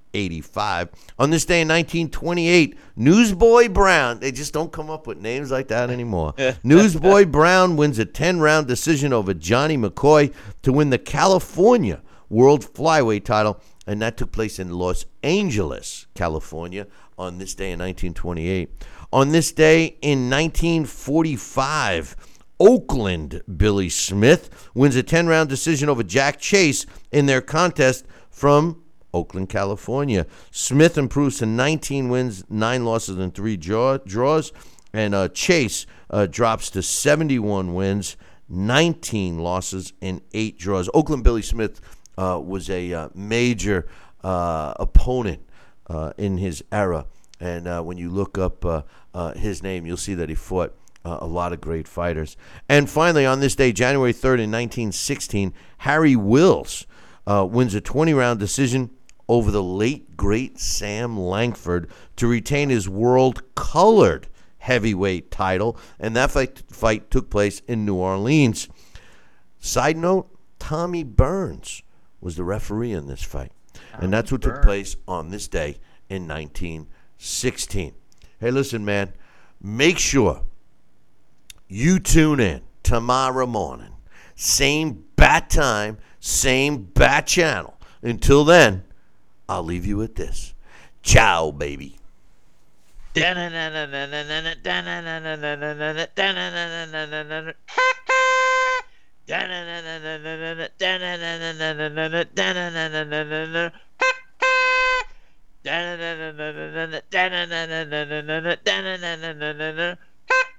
On this day in 1928, Newsboy Brown, they just don't come up with names like that anymore. *laughs* Newsboy Brown wins a 10 round decision over Johnny McCoy to win the California World Flyweight title, and that took place in Los Angeles, California, on this day in 1928. On this day in 1945, Oakland Billy Smith wins a 10 round decision over Jack Chase in their contest from Oakland, California. Smith improves to 19 wins, 9 losses, and 3 draw, draws. And uh, Chase uh, drops to 71 wins, 19 losses, and 8 draws. Oakland Billy Smith uh, was a uh, major uh, opponent uh, in his era. And when you look up his name, you'll see that he fought a lot of great fighters. And finally, on this day, January 3rd, in 1916, Harry Wills wins a 20 round decision over the late, great Sam Langford to retain his world colored heavyweight title. And that fight, fight took place in New Orleans. Side note Tommy Burns was the referee in this fight. and that's what took place on this day in 1916. Hey, listen, man, make sure you tune in tomorrow morning. Same bat time, same bat channel. Until then, I'll leave you with this. Ciao, baby. *laughs*